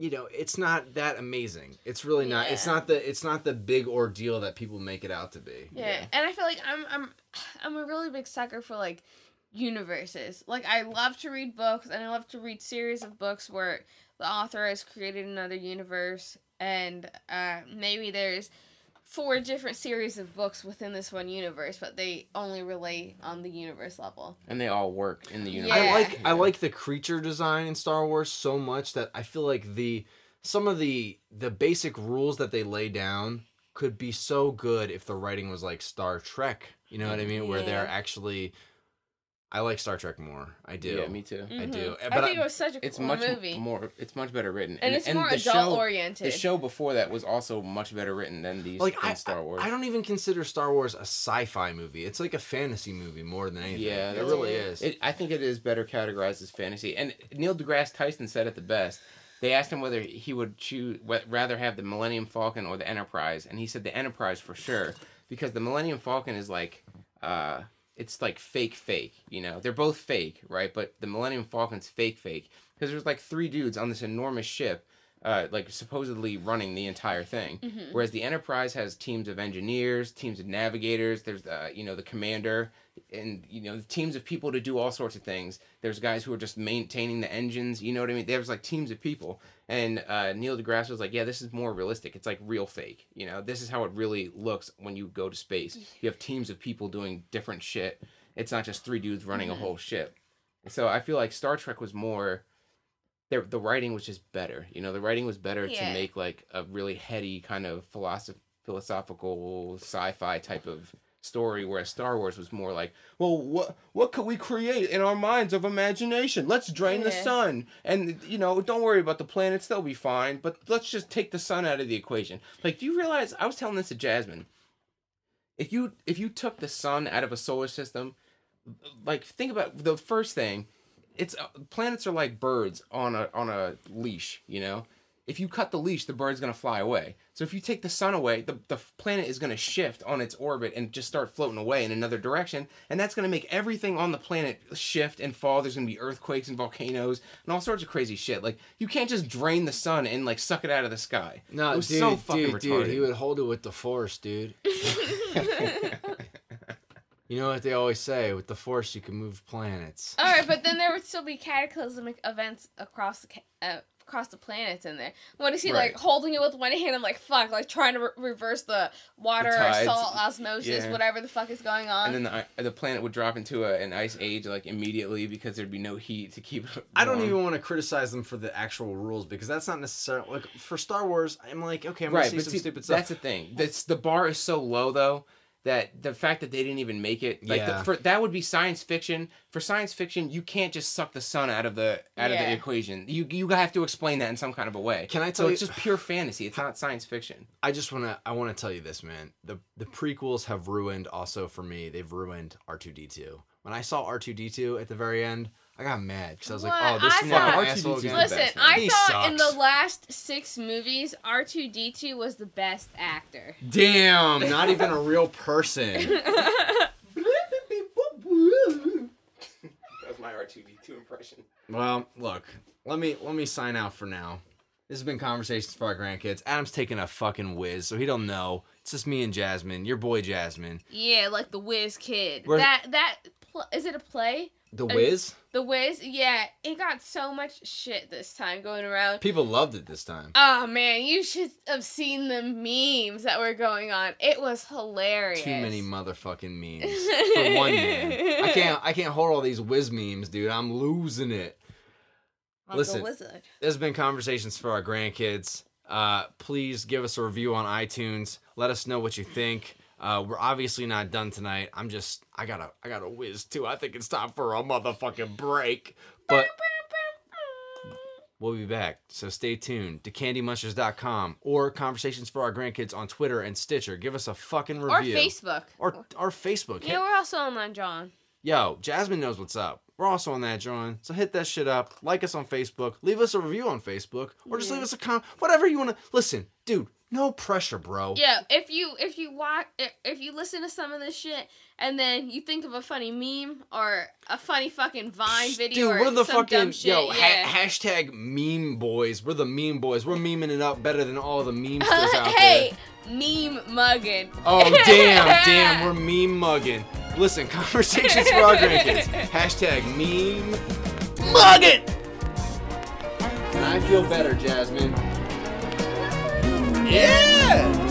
you know, it's not that amazing. It's really not. It's not the. It's not the big ordeal that people make it out to be. yeah. yeah. and i feel like i'm i'm <sighs> i'm a really big sucker for like universes like i love to read books and i love to read series of books where the author has created another universe and uh maybe there's four different series of books within this one universe but they only relate on the universe level And they all work in the universe. I like. I like the creature design in Star Wars so much that I feel like the some of the the basic rules that they lay down could be so good if the writing was like Star Trek. You know what I mean? Where they're actually. I like Star Trek more. I do. Yeah, me too. I do. Mhm. But i think I- it was such a It's cool much movie more. It's much better written, and, it's more the adult show, oriented The show before that was also much better written than these like than I, Star Wars. I, I don't even consider Star Wars a sci-fi movie. It's like a fantasy movie more than anything. Yeah, it really is. It, I think it is better categorized as fantasy. And Neil deGrasse Tyson said it the best. They asked him whether he would choose wh- rather have the Millennium Falcon or the Enterprise, and he said the Enterprise for sure <laughs> because the Millennium Falcon is like, uh, it's like fake, fake. You know, they're both fake, right? But the Millennium Falcon's fake, fake because there's like three dudes on this enormous ship. Uh, like supposedly running the entire thing, Mhm. whereas the Enterprise has teams of engineers, teams of navigators. There's uh, you know the commander, and you know teams of people to do all sorts of things. There's guys who are just maintaining the engines. You know what I mean? There's like teams of people. And uh, Neil deGrasse was like, "Yeah, this is more realistic. It's like real fake. You know, this is how it really looks when you go to space. You have teams of people doing different shit. It's not just three dudes running Mhm. a whole ship. So I feel like Star Trek was more. The, the writing was just better. You know, the writing was better Yeah. to make like a really heady kind of philosoph- philosophical sci-fi type of story, whereas Star Wars was more like, well, what what could we create in our minds of imagination? Let's drain the sun, and you know, don't worry about the planets; they'll be fine. But let's just take the sun out of the equation. Like, do you realize? I was telling this to Jasmine. If you if you took the sun out of a solar system, like think about the first thing it's uh, planets are like birds on a on a leash you know if you cut the leash the bird's going to fly away so if you take the sun away the, the planet is going to shift on its orbit and just start floating away in another direction and that's going to make everything on the planet shift and fall there's going to be earthquakes and volcanoes and all sorts of crazy shit like you can't just drain the sun and like suck it out of the sky No, it was dude, so fucking dude, dude, he would hold it with the force, dude. <laughs> <laughs> You know what they always say? With the force, you can move planets. All right, but then there would still be cataclysmic events across the ca- uh, across the planets in there. What is he Right. like holding it with one hand? I'm like, fuck, like trying to re- reverse the water or salt osmosis, Yeah. whatever the fuck is going on. and then the, uh, the planet would drop into a, an ice age like immediately because there'd be no heat to keep it I don't even want to criticize them for the actual rules because that's not necessarily like for Star Wars. I'm like, okay, I'm gonna right, see some see, stupid stuff. that's the thing. That's the bar is so low though that the fact that they didn't even make it like the- for that would be science fiction. For science fiction, you can't just suck the sun out of the out of the equation. You you have to explain that in some kind of a way. Can I tell you? So tell it's just pure fantasy. It's not science fiction. I just want to I want to tell you this, man. The the prequels have ruined also for me. They've ruined R2D2. When I saw R2D2 at the very end, I got mad because I was like, "Oh, this I fucking thought- asshole R2D2 's again." the Listen, best, man. I He thought in the last six movies, R two D two was the best actor. Damn, not even a real person. <laughs> That was my R two D two impression. well, look, let me let me sign out for now. This has been conversations for our grandkids. Adam's taking a fucking whiz, so he don't know. It's just me and Jasmine, your boy Jasmine. yeah, like the Whiz Kid. Where- that that pl- is it a play? The Wiz. The Wiz, yeah, it got so much shit this time going around. People loved it this time. Oh man, you should have seen the memes that were going on. It was hilarious. Too many motherfucking memes <laughs> for one man. I can't I can't hold all these Wiz memes, dude. I'm losing it. Uncle listen. Wizard. There's been conversations for our grandkids. Uh, please give us a review on iTunes. Let us know what you think. Uh, we're obviously not done tonight. I'm just I gotta I gotta whiz too. I think it's time for a motherfucking break. But we'll be back. So stay tuned to candymunchers.com or conversations for our grandkids on Twitter and Stitcher. Give us a fucking review. Or. Facebook. Or our Facebook. yeah, we're also online, John. Yo, Jasmine knows what's up. We're also on that, John. So hit that shit up. Like us on Facebook. Leave us a review on Facebook, or just Yeah. leave us a comment. Whatever you want to. Listen, dude. No pressure, bro. Yeah, if you if you watch if you listen to some of this shit and then you think of a funny meme or a funny fucking Vine video Dude, or we're the some fucking dumb shit, yo yeah. ha- hashtag meme boys. We're the meme boys. We're memeing it up better than all the <laughs> memesters out hey, there. meme mugging. Oh damn, <laughs> damn, we're meme mugging. Listen, <laughs> conversations for our grandkids. Hashtag meme mugging. I feel better, Jasmine. Yeah.